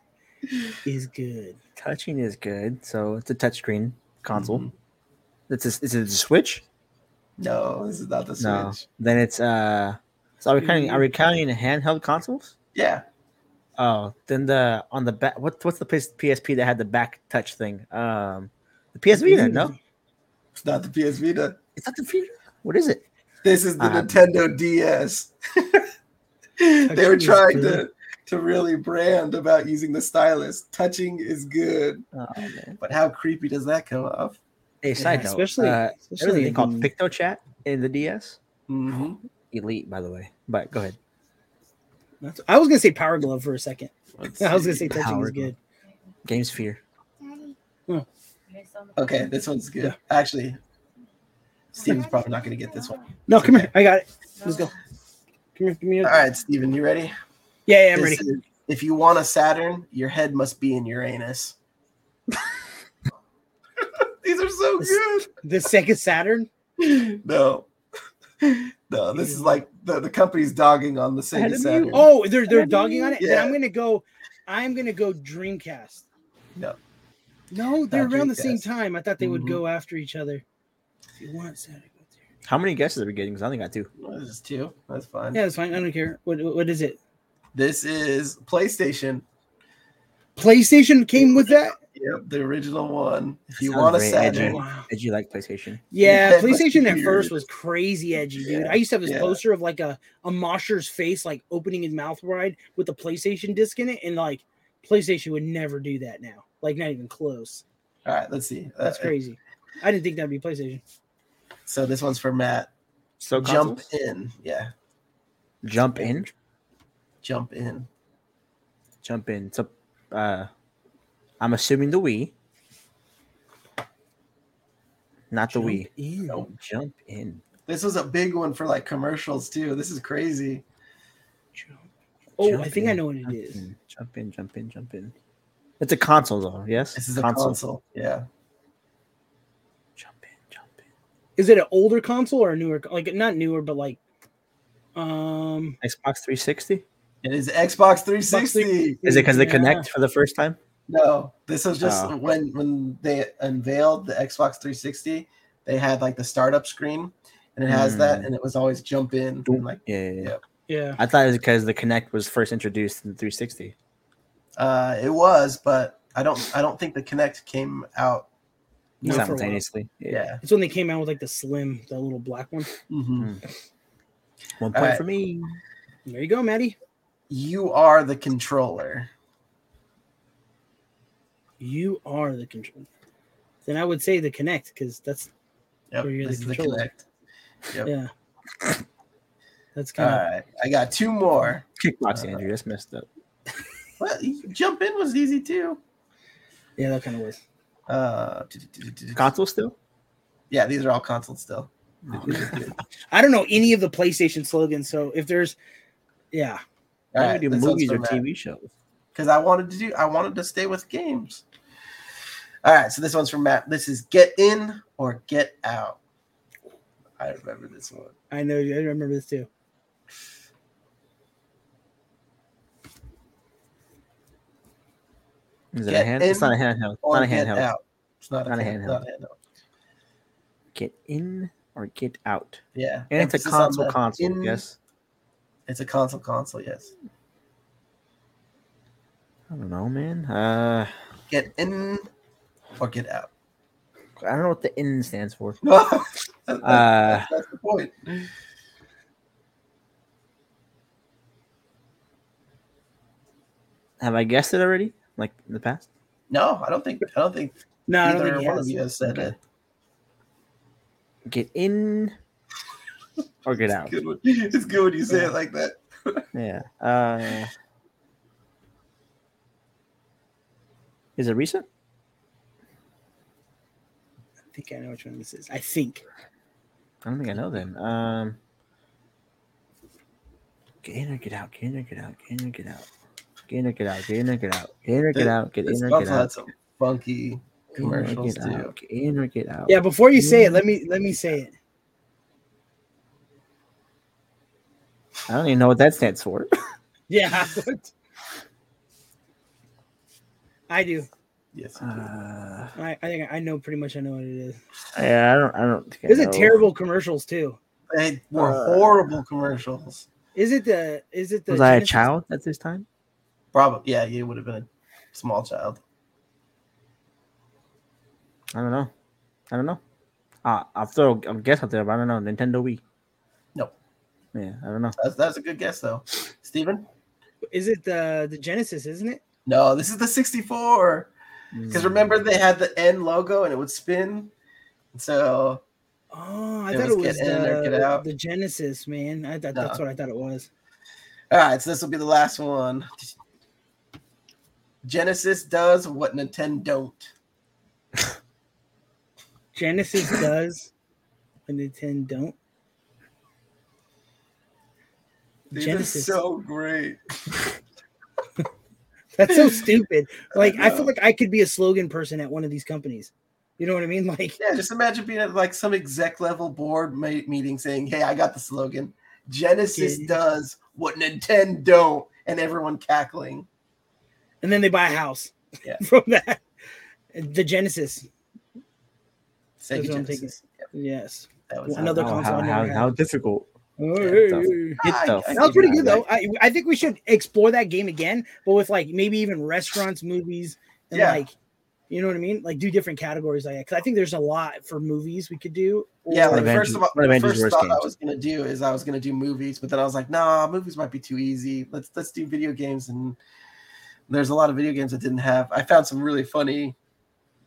is good. Touching is good. So it's a touchscreen console. Mhm. It's a, is it a Switch? No, this is not the Switch. No. Then it's uh. So are we counting? Are we counting handheld consoles? Yeah, Oh, then the on the back. What what's the PSP that had the back touch thing? Um, the PS Vita. No, it's not the PS Vita. it's not the Vita. What is it? This is the Uh, Nintendo DS. they were trying to. To really brand about using the stylus. Touching is good, Oh but how creepy does that come off? Hey, side note. especially, uh, especially there's a thing called in- PictoChat in the DS. Mm-hmm. Elite, by the way. But go ahead. That's- I was gonna say Power Glove for a second. I was gonna say touching Power is good. Game Sphere. Okay, this one's good. Yeah. Actually, Steven's probably not going to get this one. No, It's come okay. here. I got it. Let's go. Come here. Give me a, All right, Steven, you ready? Yeah, yeah, I'm This ready. is- if you want a Saturn, your head must be in Uranus. These are so good. The Sega Saturn. No. No, this is like the, the company's dogging on the Ahead Sega Saturn. you. Oh, they're they're dogging on it. Then I'm gonna go. I'm gonna go Dreamcast. No. No, they're Not around the same time. I thought they would Mhm. go after each other. If you want Saturn. How many guesses are we getting? Because I only got two. Well, This is two. That's fine. Yeah, that's fine. I don't care. What what what is it? This is PlayStation. PlayStation came with that. Yep, the original one. If you want a very Saturn, edgy. Wow. Did you like PlayStation? Yeah, Yeah, PlayStation but at first was crazy edgy, dude. Yeah, I used to have this yeah. poster of like a, a Mosher's face, like opening his mouth wide with the PlayStation disc in it, and like PlayStation would never do that now. Like not even close. all right, let's see. That's Uh, crazy. I didn't think that'd be PlayStation. So this one's for Matt. So Jump consoles? in. Yeah, Jump in. Jump in. Jump in. So, uh, I'm assuming the Wii. Not the Wii. in. Nope. Jump in. This was a big one for like commercials too. This is crazy. Jump. Oh, Jump I think I know what it jump is. in, Jump in, jump in, jump in. It's a console though, yes? This is a console. Yeah. Jump in, jump in. Is it an older console or a newer? Like not newer, but like, um, Xbox 360? It is Xbox 360. Is it because they Yeah. connect for the first time? No, this was just Oh. when when they unveiled the Xbox 360. They had like the startup screen, and it has that, Mm. and it was always jump in and like Yeah, yeah, yeah. Yeah. Yeah. I thought it was because the Kinect was first introduced in the 360. uh, it was, but I don't I don't think the Kinect came out. Not for a while. simultaneously. Yeah. It's when they came out with like the slim, the little black one. Mhm. One point Alright. for me. There you go, Maddie. You are the controller. You are the controller. Then I would say the Kinect because that's Yep, Or you're the is the. Kinect. Yep. yeah. That's All kind of right, I got two more. Kickbox, Uh, Andrew. That's messed up. Well, jump in was easy too. yeah, that kind of was. Uh, Console still? yeah, these are all console still. I don't know any of the PlayStation slogans, so if there's, yeah, All Why right, do movies or Matt. TV shows? because I wanted to do I wanted to stay with games. All right, so this one's from Matt. This is get in or get out. I remember this one. I know. I remember this too. Is it Get a hand? It's in not a handheld. Or Not a get handheld. out. It's not a, Not a hand- handheld. handheld. Get in or get out. Yeah, And it's a console console, in- yes. It's a console console. Yes. I don't know, man. Uh Get in or get out. I don't know what the in stands for. No, that's, Uh, that's the point. Have I guessed it already? Like in the past? No, I don't think. I don't think No, I don't think one has. of you has said Okay. it. Get in or get out. Good when, it's good when you say it like that. Yeah. Uh Is it recent? I think I know which one this is. I think. I don't think I know then. Um Get in or get out, get in or get out, get in or get out. Get in or get out, get in or get out, get in or get out, get This in or get out. some funky Get in or commercials too. Get in or get out. Yeah, before you say it, let me let me say it. I don't even know what that stands for. Yeah. I do. Yes. Uh, I, I think I know pretty much. I know what it is. yeah, I don't. I don't. Think I Is it terrible commercials too? They were Uh, horrible commercials. Is it the? Is it the? Was I a child at this time? Probably, yeah, you would have been a small child. I don't know. I don't know. Uh, I'll throw a guess out there, but I don't know. Nintendo Wii. Nope. Yeah, I don't know. That's that's a good guess though. Steven? Is it the the Genesis? Isn't it? No, this is the 64. Because Hmm. remember they had the N logo and it would spin. So Oh, I It thought was it was get in or get the, out. the Genesis, man. I thought that's what I thought it was. all right, so this will be the last one. Genesis does what Nintendo don't. Genesis does, but Nintendo don't. These Genesis. are so great. That's so stupid. Like I feel like I could be a slogan person at one of these companies. You know what I mean? Like Yeah, just imagine being at like some exec level board ma- meeting saying, "Hey, I got the slogan. Genesis Yeah. does what Nintendo don't," and everyone cackling. and then they buy a house Yeah. from that. The Genesis. Sega Genesis. Yep, Yes. that was Another how, console how, how, how difficult. Oh, Yeah, hey, tough. Get I- the That was pretty good though. I, I think we should explore that game again, but with like maybe even restaurants, movies, and Yeah. like you know what I mean? Like do different categories like that. Because I think there's a lot for movies we could do. Yeah, like Avengers- first of all, the Avengers first worst thought I was gonna do is I was gonna do movies, but then I was like, nah, movies might be too easy. Let's let's do video games, and there's a lot of video games that didn't have. I found some really funny,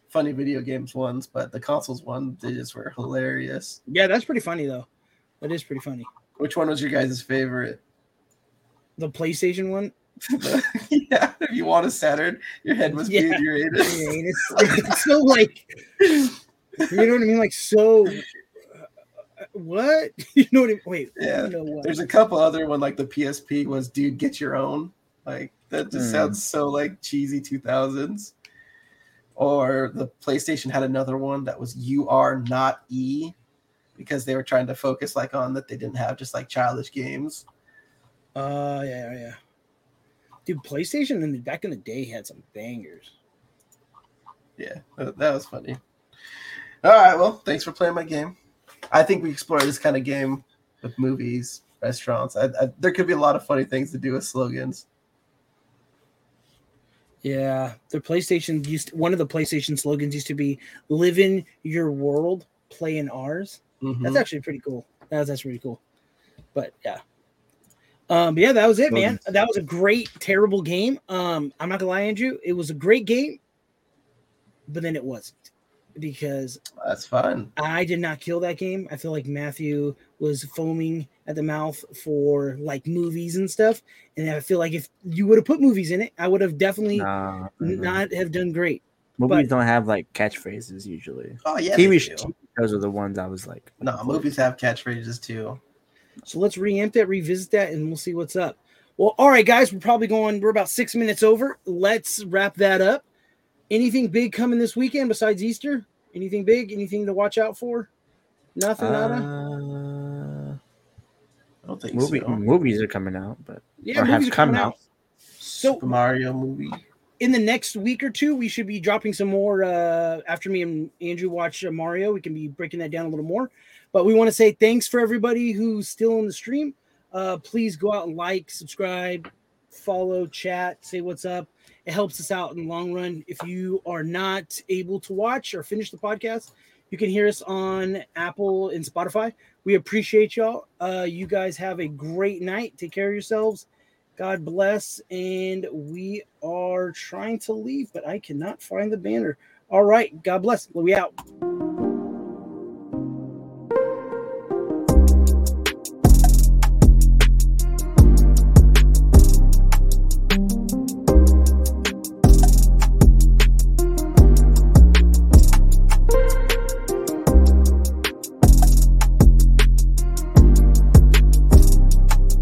funny video games ones, but the consoles one they just were hilarious. yeah, that's pretty funny though. That is pretty funny. Which one was your guys' favorite? The PlayStation one. yeah, if you want a Saturn, your head must Yeah. be in your anus. it's, so like you know what I mean? Like so uh, what? You know what? I, mean? wait, Yeah, you know what? There's a couple other one like the PSP was, dude, get your own. Like that just Hmm. sounds so like cheesy 2000s. Or the PlayStation had another one that was you are not E because they were trying to focus like on that they didn't have just like childish games. Uh, yeah, yeah. Dude, PlayStation in the, back in the day had some bangers. Yeah, that, that was funny. All right, well, thanks for playing my game. I think we explore this kind of game with movies, restaurants. I, I, there could be a lot of funny things to do with slogans. Yeah, the PlayStation used one of the PlayStation slogans used to be "Live in your world, play in ours." Mhm. That's actually pretty cool. That's that's pretty cool. But yeah. Um, but yeah, that was it, man. That was a great, terrible game. Um, I'm not gonna lie, Andrew. It was a great game, but then it wasn't because That's fine. I did not kill that game. I feel like Matthew was foaming at the mouth for like movies and stuff, and I feel like if you would have put movies in it, I would have definitely Nah, not have done great. movies but- don't have like catchphrases usually. Oh yeah, TV they do. Those are the ones I was like. No, movies have catchphrases too. So let's reamp that, revisit that, and we'll see what's up. Well, all right, guys, we're probably going. We're about six minutes over. Let's wrap that up. Anything big coming this weekend besides Easter? Anything big? Anything to watch out for? Nothing. nada. Uh, I don't think movie, so. movies are coming out, but Yeah, or have movies are come coming out. So Super Mario movie. In the next week or two, we should be dropping some more. Uh, after me and Andrew watch uh, Mario, we can be breaking that down a little more. But we want to say thanks for everybody who's still in the stream. Uh, please go out and like, subscribe, follow, chat, say what's up. It helps us out in the long run. If you are not able to watch or finish the podcast, you can hear us on Apple and Spotify. We appreciate y'all. Uh, you guys have a great night. Take care of yourselves. God bless. And we are trying to leave, but I cannot find the banner. All right. God bless. We out.